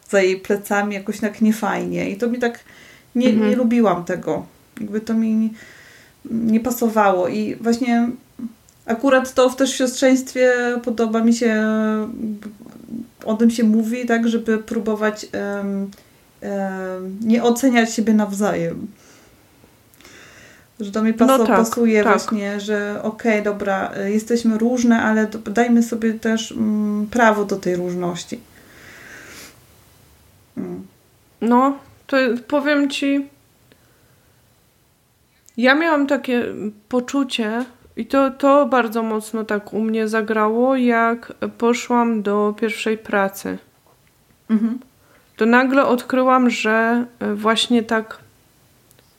za jej plecami jakoś tak niefajnie i to mi tak nie, mhm. nie lubiłam tego. Jakby to mi nie pasowało i właśnie akurat to w też siostrzeństwie podoba mi się o tym się mówi, tak, żeby próbować um, um, nie oceniać siebie nawzajem. Że to mi paso, no tak, pasuje tak. właśnie, że okej, okay, dobra, jesteśmy różne, ale dajmy sobie też mm, prawo do tej różności. Mm. No, to powiem Ci, ja miałam takie poczucie, i to, to bardzo mocno tak u mnie zagrało, jak poszłam do pierwszej pracy. Mhm. To nagle odkryłam, że e, właśnie tak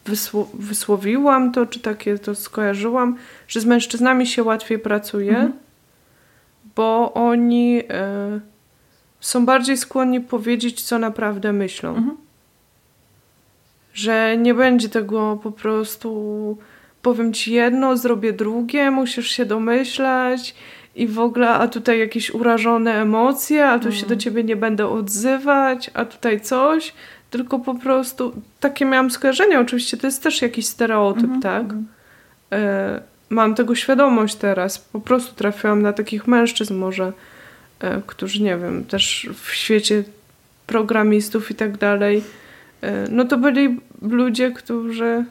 wysło wysłowiłam to, czy takie to skojarzyłam, że z mężczyznami się łatwiej pracuje, mhm. bo oni y, są bardziej skłonni powiedzieć, co naprawdę myślą. Mhm. że nie będzie tego po prostu powiem ci jedno, zrobię drugie, musisz się domyślać i w ogóle, a tutaj jakieś urażone emocje, a tu mm. się do ciebie nie będę odzywać, a tutaj coś, tylko po prostu takie miałam skojarzenie. Oczywiście to jest też jakiś stereotyp, mm -hmm, tak? Mm -hmm. e, mam tego świadomość teraz. Po prostu trafiłam na takich mężczyzn może, e, którzy nie wiem, też w świecie programistów i tak dalej. E, no to byli ludzie, którzy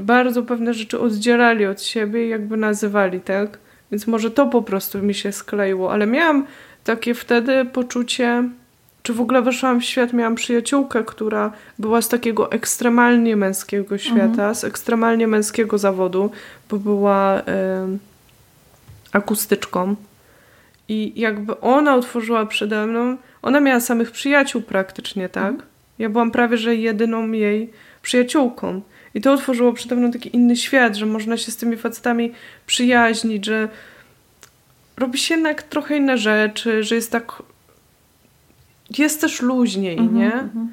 bardzo pewne rzeczy oddzielali od siebie i jakby nazywali, tak? Więc może to po prostu mi się skleiło, ale miałam takie wtedy poczucie, czy w ogóle weszłam w świat, miałam przyjaciółkę, która była z takiego ekstremalnie męskiego świata, mhm. z ekstremalnie męskiego zawodu, bo była y, akustyczką. I jakby ona utworzyła przede mną, ona miała samych przyjaciół praktycznie, tak? Mhm. Ja byłam prawie, że jedyną jej przyjaciółką. I to otworzyło przede mną taki inny świat, że można się z tymi facetami przyjaźnić, że robi się jednak trochę inne rzeczy, że jest tak. Jest też luźniej, mm -hmm, nie? Mm -hmm.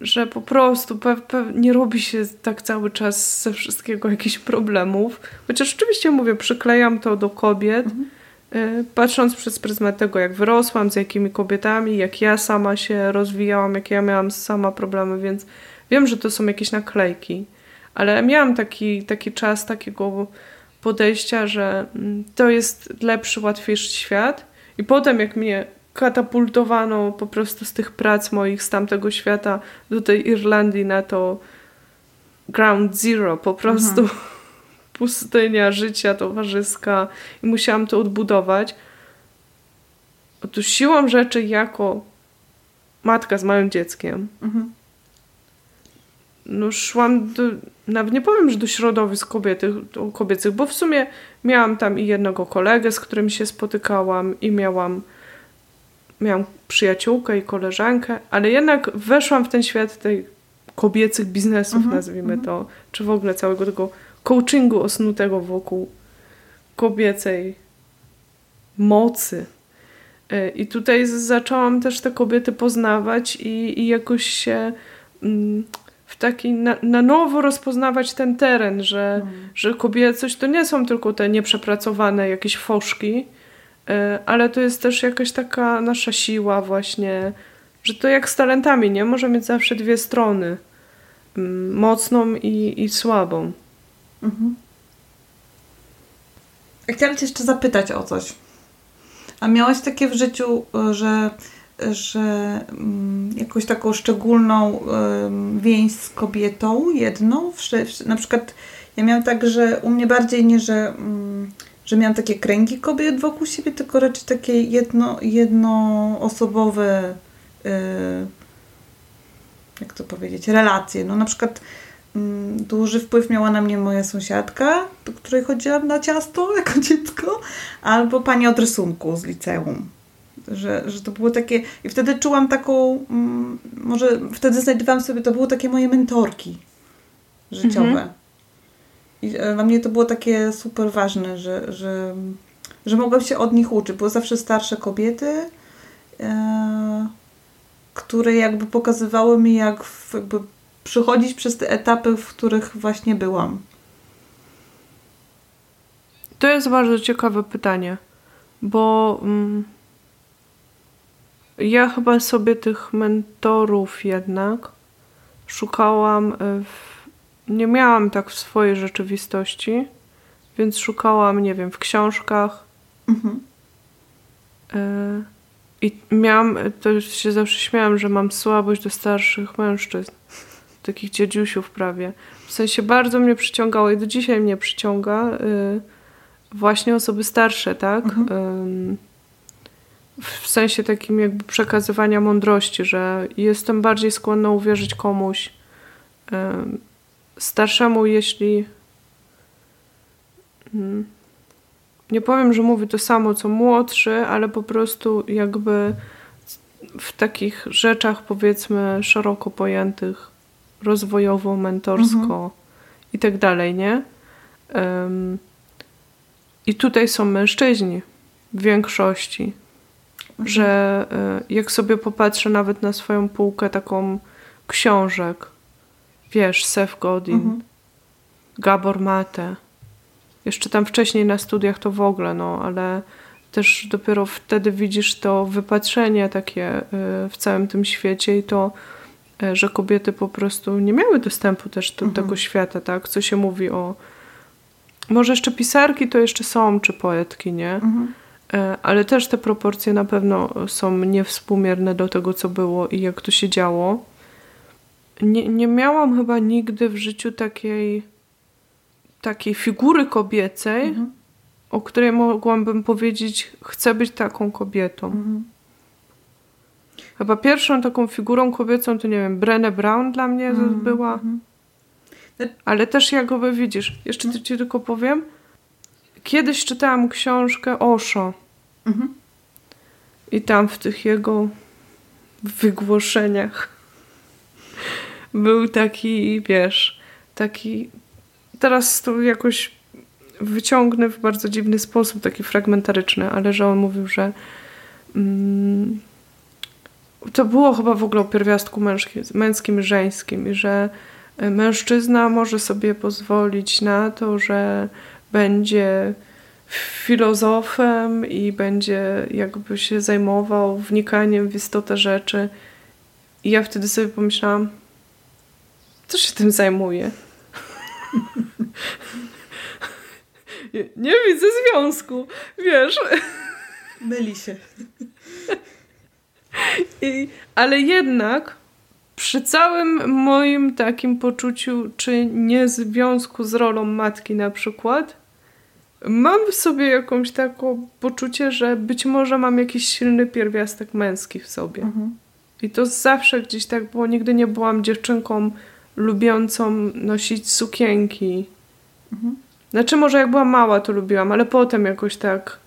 Że po prostu nie robi się tak cały czas ze wszystkiego jakichś problemów. Chociaż oczywiście mówię, przyklejam to do kobiet, mm -hmm. y patrząc przez pryzmat tego, jak wyrosłam, z jakimi kobietami, jak ja sama się rozwijałam, jak ja miałam sama problemy, więc wiem, że to są jakieś naklejki. Ale miałam taki, taki czas takiego podejścia, że mm, to jest lepszy, łatwiejszy świat. I potem, jak mnie katapultowano po prostu z tych prac moich z tamtego świata do tej Irlandii na to ground zero, po prostu mhm. pustynia życia towarzyska i musiałam to odbudować. Otóż siłą rzeczy jako matka z małym dzieckiem mhm no szłam do, nawet nie powiem, że do środowisk kobiety, kobiecych, bo w sumie miałam tam i jednego kolegę, z którym się spotykałam i miałam miałam przyjaciółkę i koleżankę, ale jednak weszłam w ten świat tej kobiecych biznesów, mhm, nazwijmy mhm. to, czy w ogóle całego tego coachingu osnutego wokół kobiecej mocy. E, I tutaj zaczęłam też te kobiety poznawać i, i jakoś się mm, w taki na, na, nowo rozpoznawać ten teren, że, mm. że kobiecość to nie są tylko te nieprzepracowane jakieś foszki, y, ale to jest też jakaś taka nasza siła właśnie, że to jak z talentami, nie? Może mieć zawsze dwie strony. Y, mocną i, i słabą. Mhm. Chciałam cię jeszcze zapytać o coś. A miałaś takie w życiu, y, że że mm, jakąś taką szczególną więź z kobietą, jedną. Na przykład ja miałam tak, że u mnie bardziej nie, że, mm, że miałam takie kręgi kobiet wokół siebie, tylko raczej takie jedno, jednoosobowe y, jak to powiedzieć, relacje. No na przykład mm, duży wpływ miała na mnie moja sąsiadka, do której chodziłam na ciasto jako dziecko, albo pani od rysunku z liceum że, że to było takie. I wtedy czułam taką. Mm, może wtedy znajdowałam sobie, to były takie moje mentorki życiowe. Mhm. I e, dla mnie to było takie super ważne, że, że, że mogłam się od nich uczyć. Były zawsze starsze kobiety, e, które jakby pokazywały mi, jak jakby przychodzić przez te etapy, w których właśnie byłam. To jest bardzo ciekawe pytanie, bo. Mm ja chyba sobie tych mentorów jednak szukałam. W, nie miałam tak w swojej rzeczywistości, więc szukałam, nie wiem, w książkach. Mhm. Y, I miałam, to się zawsze śmiałam, że mam słabość do starszych mężczyzn. Takich dziedziusiów prawie. W sensie bardzo mnie przyciągało i do dzisiaj mnie przyciąga y, właśnie osoby starsze, tak? Mhm. Y, w sensie takim jakby przekazywania mądrości, że jestem bardziej skłonna uwierzyć komuś starszemu, jeśli mm, nie powiem, że mówi to samo co młodszy, ale po prostu jakby w takich rzeczach powiedzmy szeroko pojętych rozwojowo, mentorsko mhm. i tak dalej, nie? I tutaj są mężczyźni w większości że e, jak sobie popatrzę nawet na swoją półkę taką książek, wiesz, Seth Godin, mhm. Gabor Mate. Jeszcze tam wcześniej na studiach to w ogóle, no, ale też dopiero wtedy widzisz to wypatrzenie takie y, w całym tym świecie i to, y, że kobiety po prostu nie miały dostępu też do mhm. tego świata, tak? Co się mówi o... Może jeszcze pisarki to jeszcze są, czy poetki, nie? Mhm. Y, ale też te proporcje na pewno są niewspółmierne do tego, co było i jak to się działo. Nie, nie miałam chyba nigdy w życiu takiej takiej figury kobiecej, mhm o której mogłabym powiedzieć, chcę być taką kobietą. Mhm. Chyba pierwszą taką figurą kobiecą to nie wiem, Brené Brown dla mnie mhm. była. Mhm. Ale też jakby widzisz, jeszcze mhm. ci tylko powiem, kiedyś czytałam książkę Osho. Mhm. I tam w tych jego wygłoszeniach był taki, wiesz, taki. Teraz to jakoś wyciągnę w bardzo dziwny sposób, taki fragmentaryczny, ale że on mówił, że mm, to było chyba w ogóle o pierwiastku męskim i żeńskim i że e, mężczyzna może sobie pozwolić na to, że będzie filozofem i będzie jakby się zajmował wnikaniem w istotę rzeczy. I ja wtedy sobie pomyślałam, co się tym zajmuje? Nie, widzę związku, wiesz. Myli się. I, ale jednak przy całym moim takim poczuciu, czy nie związku z rolą matki na przykład, mam w sobie jakąś taką poczucie, że być może mam jakiś silny pierwiastek męski w sobie. Mhm. I to zawsze gdzieś tak było. Nigdy nie byłam dziewczynką lubiącą nosić sukienki. Mhm. Znaczy może jak byłam mała to lubiłam, ale potem jakoś tak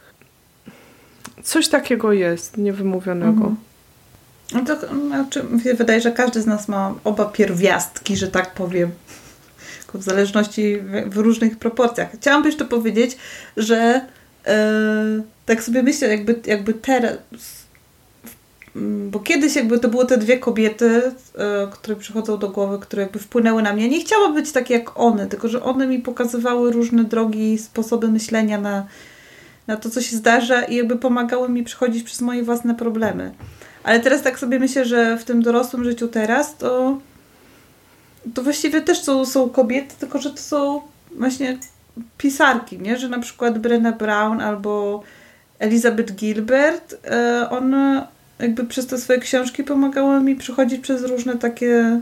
coś takiego jest niewymówionego. Mhm. No to znaczy, wydaje, że każdy z nas ma oba pierwiastki, że tak powiem. W zależności w, w różnych proporcjach. Chciałam jeszcze powiedzieć, że yy, tak sobie myślę, jakby, jakby teraz Mm, bo kiedyś jakby to były te dwie kobiety, e, które przychodzą do głowy, które jakby wpłynęły na mnie. Nie chciałam być takie jak one, tylko że one mi pokazywały różne drogi, sposoby myślenia na, na to, co się zdarza i jakby pomagały mi przechodzić przez moje własne problemy. Ale teraz tak sobie myślę, że w tym dorosłym życiu teraz to to właściwie też są, są kobiety, tylko że to są właśnie pisarki, nie? Że na przykład Brené Brown albo Elizabeth Gilbert, e, one jakby przez te swoje książki pomagały mi przechodzić przez różne takie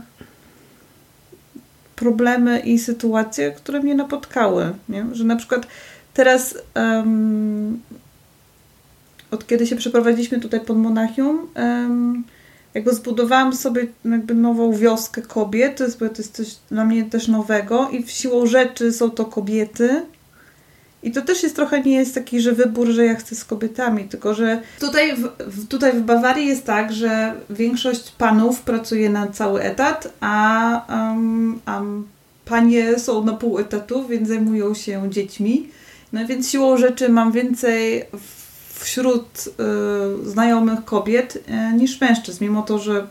problemy i sytuacje, które mnie napotkały. Nie? Że na przykład teraz um, od kiedy się przeprowadziliśmy tutaj pod Monachium, um, jakby zbudowałam sobie jakby nową wioskę kobiet, to jest, to jest coś dla mnie też nowego i w siłą rzeczy są to kobiety, i to też jest trochę nie jest taki, że wybór, że ja chcę z kobietami, tylko że tutaj w, tutaj w Bawarii jest tak, że większość panów pracuje na cały etat, a, um, um, panie są na pół etatu, więc zajmują się dziećmi. No więc siłą rzeczy mam więcej wśród y, znajomych kobiet y, niż mężczyzn, mimo to, że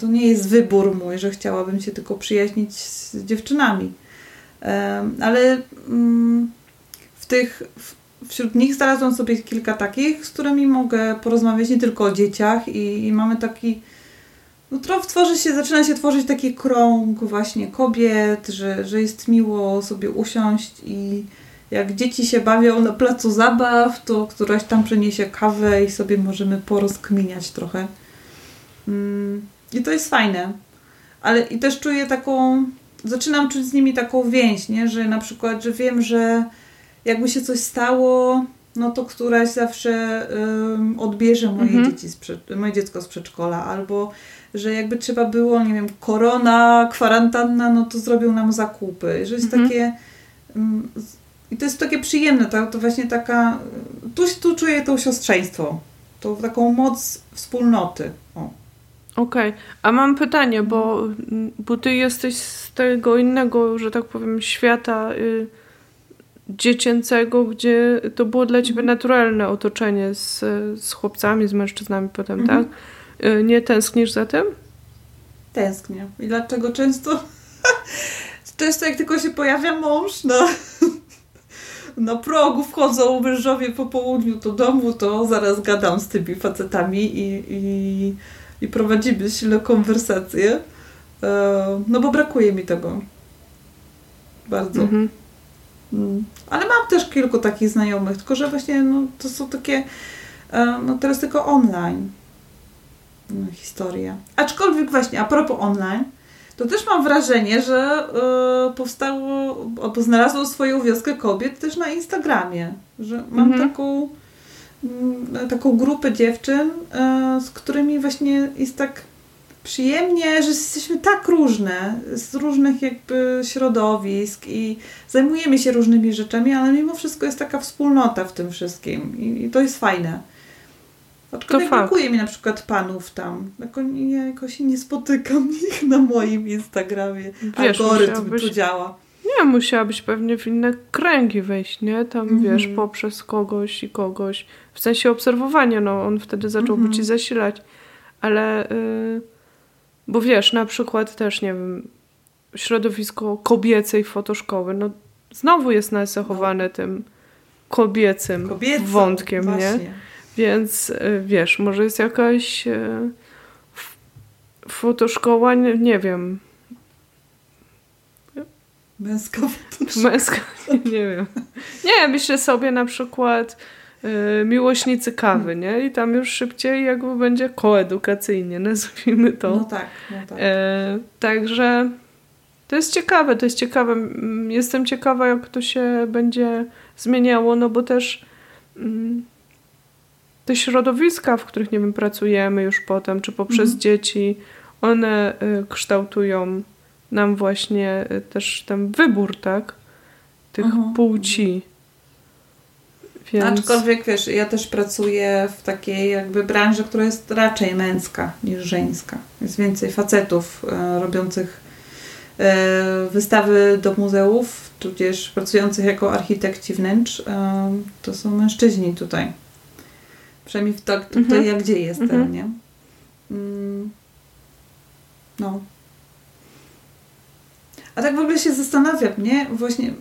to nie jest wybór mój, że chciałabym się tylko przyjaźnić z dziewczynami. Ale mm, w tych, wśród nich znalazłam sobie kilka takich, z którymi mogę porozmawiać nie tylko o dzieciach i, i mamy taki no tworzy się, zaczyna się tworzyć taki krąg właśnie kobiet, że, że jest miło sobie usiąść i jak dzieci się bawią na placu zabaw, to któraś tam przyniesie kawę i sobie możemy porozkminiać trochę. Mm, I to jest fajne. Ale i też czuję taką, zaczynam czuć z nimi taką więź, nie? że na przykład, że wiem, że jakby się coś stało, no to któraś zawsze um, odbierze moje, mhm. dzieci z moje dziecko z przedszkola, albo że jakby trzeba było, nie wiem, korona, kwarantanna, no to zrobią nam zakupy. Że jest mhm. takie. Um, I to jest takie przyjemne, to, to właśnie taka. Tu, tu czuję to siostrzeństwo, tą taką moc wspólnoty. Okej, okay. a mam pytanie, bo, bo ty jesteś z tego innego, że tak powiem, świata. Y dziecięcego, gdzie to było dla ciebie mhm. naturalne otoczenie z, z chłopcami, z mężczyznami potem, mhm. tak? Y, nie tęsknisz za tym? Tęsknię. I dlaczego często często jak tylko się pojawia mąż na, na progu, wchodzą mężowie po południu do domu, to zaraz gadam z tymi facetami i, i, i prowadzimy silne konwersacje. E, no bo brakuje mi tego. Bardzo. Mhm. Mm. Ale mam też kilku takich znajomych, tylko że właśnie no, to są takie e, no teraz tylko online no, historia. Aczkolwiek właśnie, a propos online, to też mam wrażenie, że y, powstało, albo znalazło swoją wioskę kobiet też na Instagramie. Że mam mhm. taką, y, taką grupę dziewczyn, y, z którymi właśnie jest tak przyjemnie, że jesteśmy tak różne, z różnych jakby środowisk i zajmujemy się różnymi rzeczami, ale mimo wszystko jest taka wspólnota w tym wszystkim i, i to jest fajne. Aczkolwiek to brakuje mi na przykład panów tam. Ja jakoś nie spotykam ich na moim Instagramie. Wiesz, Algorytm tu działa. Nie, musiałabyś pewnie w inne kręgi wejść, nie? Tam, mm -hmm. wiesz, poprzez kogoś i kogoś. W sensie obserwowania, no, on wtedy zacząłby mm -hmm. ci zasilać. Ale, yy, bo wiesz, na przykład też, nie wiem, środowisko kobiecej fotoszkoły, no, znowu jest nacechowane no. tym kobiecym wątkiem, właśnie. nie? Więc y, wiesz, może jest jakaś y, fotoszkoła, nie, nie wiem. Męska fotoszkoła. Męska, nie, nie wiem. Nie, myślę sobie na przykład y, miłośnicy kawy, nie? I tam już szybciej jakby będzie koedukacyjnie, nazwijmy to. No tak, no tak. E, także to jest ciekawe, to jest ciekawe. Jestem ciekawa, jak to się będzie zmieniało, no bo też mm, te środowiska, w których nie wiem, pracujemy już potem, czy poprzez mhm. dzieci, one y, kształtują nam właśnie y, też ten wybór, tak? Tych mhm. płci. Więc... Aczkolwiek wiesz, ja też pracuję w takiej jakby branży, która jest raczej męska niż żeńska. Jest więcej facetów e, robiących e, wystawy do muzeów, tudzież pracujących jako architekci wnętrz. E, to są mężczyźni tutaj. Przynajmniej w tak, tutaj, mhm. jak gdzie jestem, mhm. nie? Mm. No. A tak w ogóle się zastanawiam, nie? Właśnie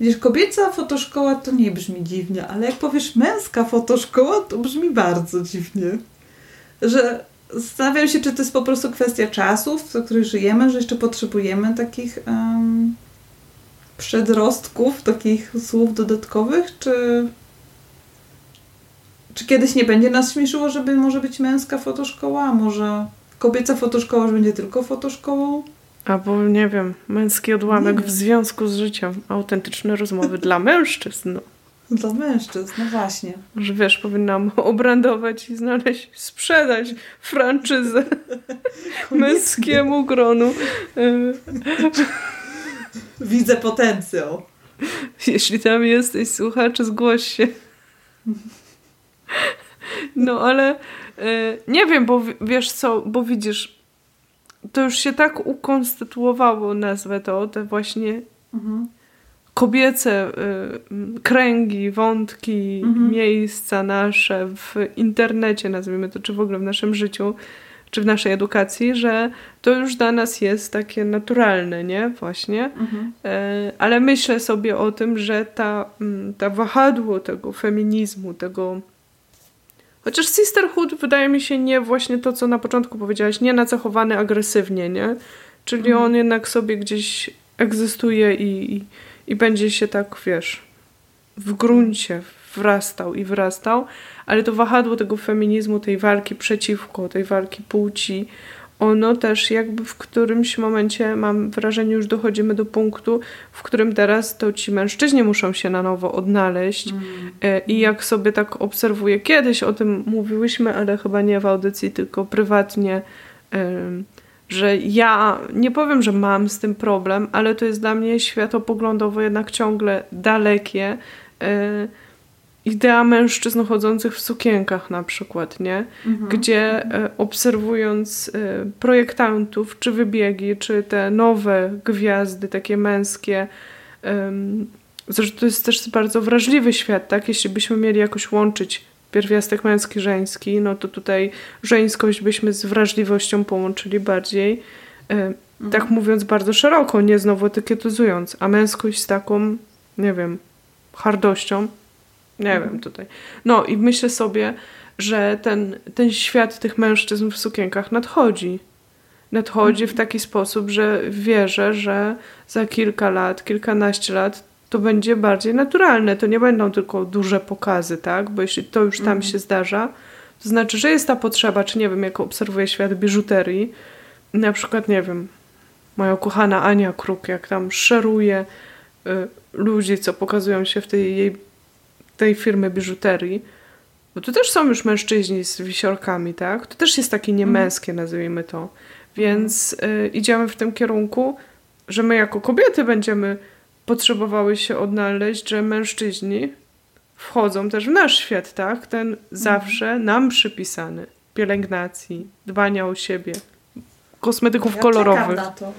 Wiesz, kobieca fotoszkoła to nie brzmi dziwnie, ale jak powiesz męska fotoszkoła, to brzmi bardzo dziwnie. Że zastanawiam się, czy to jest po prostu kwestia czasów, w których żyjemy, że jeszcze potrzebujemy takich um, przedrostków, takich słów dodatkowych, czy czy kiedyś nie będzie nas śmieszyło, żeby może być męska fotoszkoła, a może kobieca fotoszkoła, że będzie tylko fotoszkołą? Albo nie wiem, męski odłamek w związku z życiem. Autentyczne rozmowy dla mężczyzn. No. Dla mężczyzn, no właśnie. Że wiesz, powinnam obrandować i znaleźć, sprzedać franczyzę męskiemu gronu. Widzę potencjał. Jeśli tam jesteś, słuchaczy, zgłoś się. No ale e, nie wiem, bo wiesz co, bo widzisz, to już się tak ukonstytuowało, nazwę to, te właśnie mhm. kobiece y, kręgi, wątki, mhm. miejsca nasze w internecie, nazwijmy to, czy w ogóle w naszym życiu, czy w naszej edukacji, że to już dla nas jest takie naturalne, nie? Właśnie. Mhm. E, ale myślę sobie o tym, że ta, ta wahadło tego feminizmu, tego Chociaż Sisterhood wydaje mi się nie właśnie to, co na początku powiedziałaś, nie nacechowany agresywnie, nie? Czyli mhm. on jednak sobie gdzieś egzystuje i, i, i będzie się tak, wiesz, w gruncie wrastał i wrastał, ale to wahadło tego feminizmu, tej walki przeciwko, tej walki płci, ono też jakby w którymś momencie, mam wrażenie, już dochodzimy do punktu, w którym teraz to ci mężczyźni muszą się na nowo odnaleźć. Mm. E, I jak sobie tak obserwuję, kiedyś o tym mówiłyśmy, ale chyba nie w audycji, tylko prywatnie, że ja nie powiem, że mam z tym problem, ale to jest dla mnie światopoglądowo jednak ciągle dalekie e, idea mężczyzn chodzących w sukienkach na przykład, nie? Mhm. Gdzie e, obserwując e, projektantów, czy wybiegi, czy te nowe gwiazdy, takie męskie, zresztą to jest też bardzo wrażliwy świat, tak? Jeśli byśmy mieli jakoś łączyć pierwiastek męski, żeński, no to tutaj żeńskość byśmy z wrażliwością połączyli bardziej. E, mhm. Tak mówiąc bardzo szeroko, nie znowu etykietyzując, a męskość z taką, nie wiem, hardością. Nie mhm. wiem tutaj. No i myślę sobie, że ten, ten świat tych mężczyzn w sukienkach nadchodzi. Nadchodzi mhm. w taki sposób, że wierzę, że za kilka lat, kilkanaście lat to będzie bardziej naturalne. To nie będą tylko duże pokazy, tak? Bo jeśli to już tam mhm. się zdarza, to znaczy, że jest ta potrzeba, czy nie wiem, jak obserwuję świat biżuterii, na przykład, nie wiem, moja ukochana Ania Kruk, jak tam szeruje y, ludzi, co pokazują się w tej jej tej firmy biżuterii, bo tu też są już mężczyźni z wisiorkami, tak? To też jest takie niemęskie, mhm. nazwijmy to. Więc y, idziemy w tym kierunku, że my jako kobiety będziemy potrzebowały się odnaleźć, że mężczyźni wchodzą też w nasz świat, tak? Ten mhm. zawsze nam przypisany pielęgnacji, dbania o siebie, kosmetyków ja kolorowych. Czekam na to.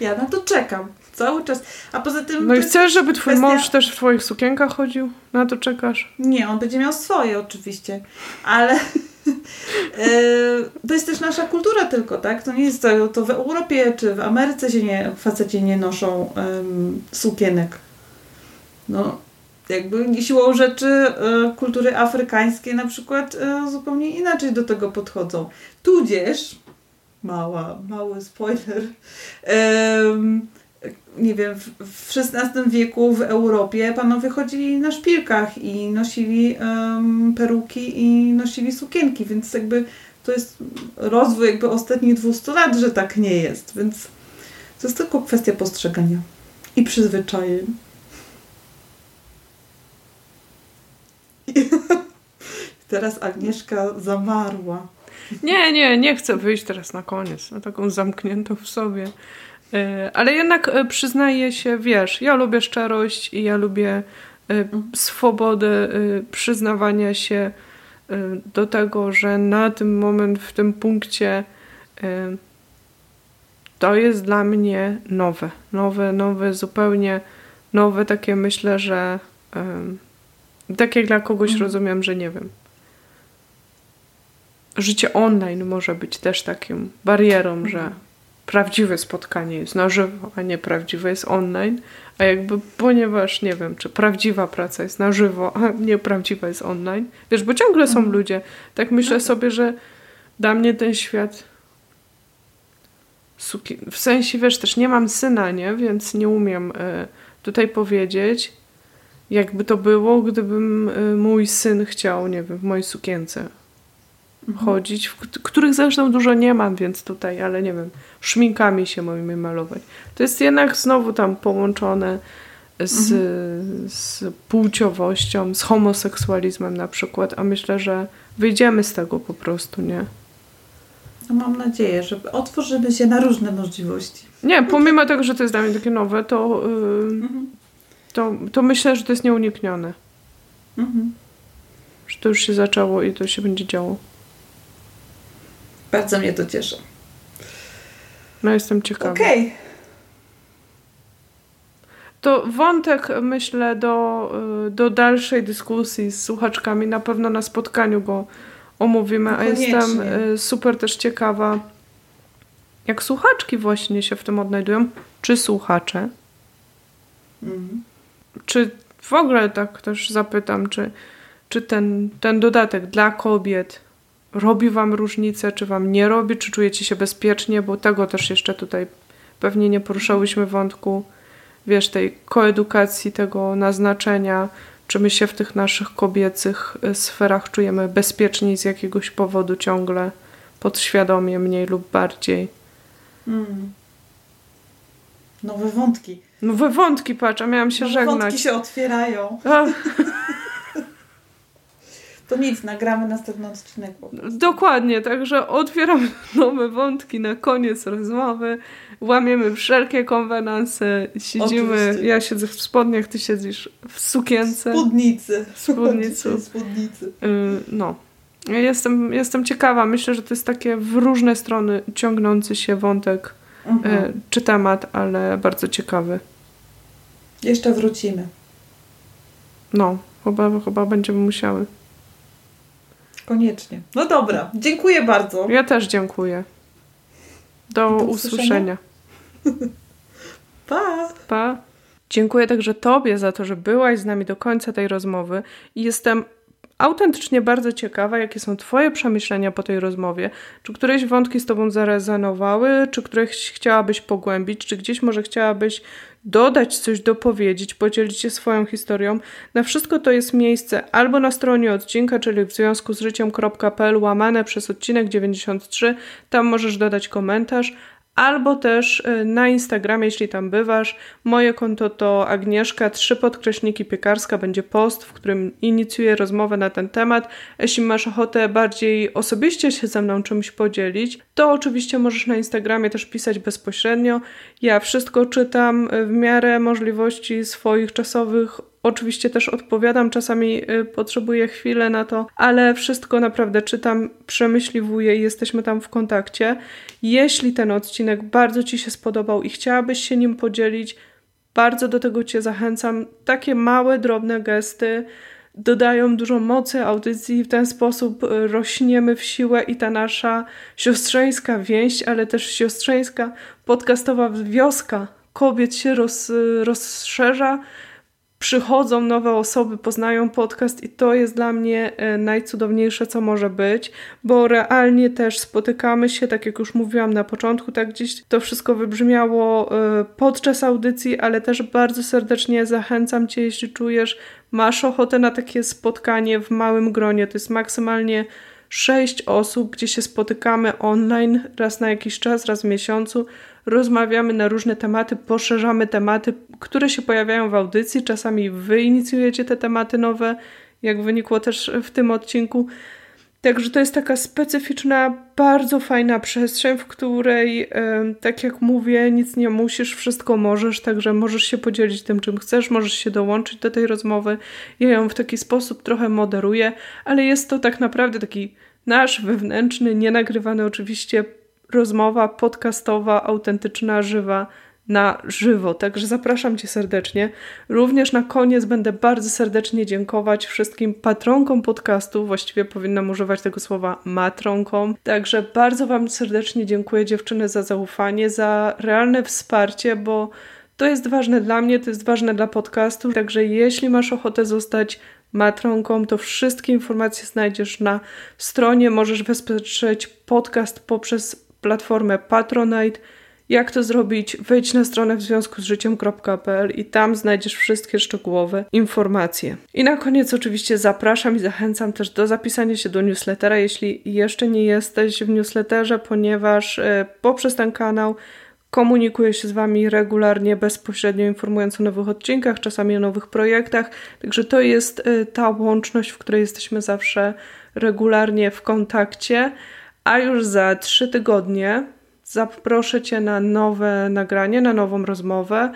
Ja na to czekam. Cały czas. A poza tym. No i chcesz, żeby twój kwestia... mąż też w twoich sukienkach chodził? Na to czekasz? Nie, on będzie miał swoje oczywiście. Ale e, to jest też nasza kultura tylko, tak? To nie jest to, to w Europie czy w Ameryce się nie, faceci nie noszą um, sukienek. No, jakby siłą rzeczy e, kultury afrykańskie na przykład e, zupełnie inaczej do tego podchodzą. Tudzież, mała, mały spoiler, nie wiem, w XVI wieku w Europie panowie chodzili na szpilkach i nosili um, peruki i nosili sukienki, więc jakby to jest rozwój jakby ostatnich 200 lat, że tak nie jest, więc to jest tylko kwestia postrzegania i przyzwyczajeń. Teraz Agnieszka zamarła. Nie, nie, nie chcę wyjść teraz na koniec, na taką zamkniętą w sobie. E, ale jednak e, przyznaję się, wiesz, ja lubię szczerość i ja lubię e, mhm. swobodę przyznawania się do tego, że na tym moment, w tym punkcie to jest dla mnie nowe. Nowe, nowe, zupełnie nowe, takie myślę, że tak jak dla kogoś mhm. rozumiem, że nie wiem. Życie online może być też taką barierą, mhm. że prawdziwe spotkanie jest na żywo, a nie prawdziwe jest online. A jakby, ponieważ nie wiem, czy prawdziwa praca jest na żywo, a nie prawdziwa jest online. Wiesz, bo ciągle są mhm. ludzie. Tak myślę no tak. sobie, że dla mnie ten świat w sensie, wiesz, też nie mam syna, nie? Więc nie umiem y, tutaj powiedzieć, jakby to było, gdybym y, mój syn chciał, nie wiem, w mojej sukience mhm. chodzić, których zresztą dużo nie mam, więc tutaj, ale nie wiem, szminkami się moimi malować. To jest jednak znowu tam połączone z, mhm. z płciowością, z homoseksualizmem na przykład, a myślę, że wyjdziemy z tego po prostu, nie? No mam nadzieję, że otworzymy się na różne możliwości. Nie, pomimo tego, że to jest dla mnie takie nowe, to, yy, mhm. to, to myślę, że to jest nieuniknione. Mhm. Że to już się zaczęło i to się będzie działo. Bardzo mnie to cieszy. No jestem ciekawa. Okej. Okay. To wątek, myślę, do, do dalszej dyskusji z słuchaczkami. Na pewno na spotkaniu go omówimy. A jestem y, super też ciekawa, jak słuchaczki właśnie się w tym odnajdują. Czy słuchacze? Mhm. Czy w ogóle tak też zapytam, czy, czy ten, ten dodatek dla kobiet robi Wam różnicę, czy Wam nie robi, czy czujecie się bezpiecznie, bo tego też jeszcze tutaj pewnie nie poruszałyśmy wątku, wiesz, tej koedukacji, tego naznaczenia, czy my się w tych naszych kobiecych e, sferach czujemy bezpieczniej z jakiegoś powodu ciągle, podświadomie, mniej lub bardziej. Hmm. Nowe wątki. Nowe wątki, patrz, a miałam się Nowe żegnać. wątki się otwierają. To nic, nagramy następny odcinek. Dokładnie, także otwieram nowe wątki na koniec rozmowy. Łamiemy wszelkie konwenanse, siedzimy, Oczywiście. ja siedzę w spodniach, ty siedzisz w sukience. Spódnicy. Spódnicy. Spódnicy. Y, no. Ja jestem, jestem ciekawa, myślę, że to jest takie w różne strony ciągnący się wątek mhm. Y, czy temat, ale bardzo ciekawy. Jeszcze wrócimy. No, chyba, chyba będziemy musiały. Koniecznie. No dobra, dziękuję bardzo. Ja też dziękuję. Do, Do usłyszenia. usłyszenia. pa! Pa! Dziękuję także Tobie za to, że byłaś z nami do końca tej rozmowy i jestem autentycznie bardzo ciekawa, jakie są Twoje przemyślenia po tej rozmowie. Czy któreś wątki z Tobą zarezonowały, czy któreś chciałabyś pogłębić, czy gdzieś może chciałabyś dodać coś, dopowiedzieć, podzielić się swoją historią. Na wszystko to jest miejsce albo na stronie odcinka, czyli w związku z życiem.pl łamane przez odcinek 93. Tam możesz dodać komentarz, albo też y, na Instagramie, jeśli tam bywasz. Moje konto to Agnieszka, trzy podkreśniki piekarska, będzie post, w którym inicjuję rozmowę na ten temat. Jeśli masz ochotę bardziej osobiście się ze mną czymś podzielić, to oczywiście możesz na Instagramie też pisać bezpośrednio. Ja wszystko czytam w miarę możliwości swoich czasowych Oczywiście też odpowiadam, czasami y, potrzebuję chwilę na to, ale wszystko naprawdę czytam, przemyśliwuję i jesteśmy tam w kontakcie. Jeśli ten odcinek bardzo Ci się spodobał i chciałabyś się nim podzielić, bardzo do tego Cię zachęcam. Takie małe, drobne gesty dodają dużo mocy audycji, w ten sposób y, rośniemy w siłę i ta nasza siostrzeńska więź, ale też siostrzeńska podcastowa wioska kobiet się roz, y, rozszerza przychodzą nowe osoby, poznają podcast i to jest dla mnie e, najcudowniejsze, co może być, bo realnie też spotykamy się, tak jak już mówiłam na początku, tak gdzieś to wszystko wybrzmiało e, podczas audycji, ale też bardzo serdecznie zachęcam Cię, jeśli czujesz, masz ochotę na takie spotkanie w małym gronie, to jest maksymalnie sześć osób, gdzie się spotykamy online raz na jakiś czas, raz w miesiącu, rozmawiamy na różne tematy, poszerzamy tematy, które się pojawiają w audycji. Czasami wy inicjujecie te tematy nowe, jak wynikło też w tym odcinku. Także to jest taka specyficzna, bardzo fajna przestrzeń, w której, tak jak mówię, nic nie musisz, wszystko możesz, także możesz się podzielić tym, czym chcesz, możesz się dołączyć do tej rozmowy. Ja ją w taki sposób trochę moderuję, ale jest to tak naprawdę taki nasz wewnętrzny, nienagrywany oczywiście rozmowa podcastowa, autentyczna, żywa, na żywo. Także zapraszam Cię serdecznie. Również na koniec będę bardzo serdecznie dziękować wszystkim patronkom podcastu. Właściwie powinnam używać tego słowa matronkom. Także bardzo Wam serdecznie dziękuję dziewczyny za zaufanie, za realne wsparcie, bo to jest ważne dla mnie, to jest ważne dla podcastu. Także jeśli masz ochotę zostać matronką, to wszystkie informacje znajdziesz na stronie. Możesz wesprzeć podcast poprzez platformę Patronite. Jak to zrobić? Wejdź na stronę w związku z życiem.pl i tam znajdziesz wszystkie szczegółowe informacje. I na koniec oczywiście zapraszam i zachęcam też do zapisania się do newslettera, jeśli jeszcze nie jesteś w newsletterze, ponieważ e, poprzez ten kanał komunikuję się z Wami regularnie, bezpośrednio informując o nowych odcinkach, czasami o nowych projektach. Także to jest e, ta łączność, w której jesteśmy zawsze regularnie w kontakcie a już za trzy tygodnie zaproszę Cię na nowe nagranie, na nową rozmowę.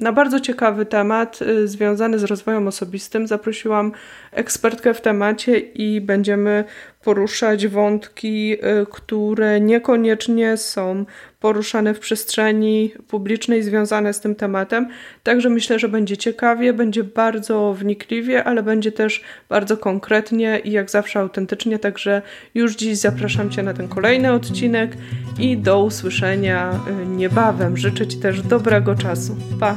Na bardzo ciekawy temat y, związany z rozwojem osobistym zaprosiłam ekspertkę w temacie i będziemy poruszać wątki, y, które niekoniecznie są poruszane w przestrzeni publicznej związane z tym tematem. Także myślę, że będzie ciekawie, będzie bardzo wnikliwie, ale będzie też bardzo konkretnie i jak zawsze autentycznie. Także już dziś zapraszam Cię na ten kolejny odcinek i do usłyszenia y, niebawem. Życzę Ci też dobrego czasu. Pa!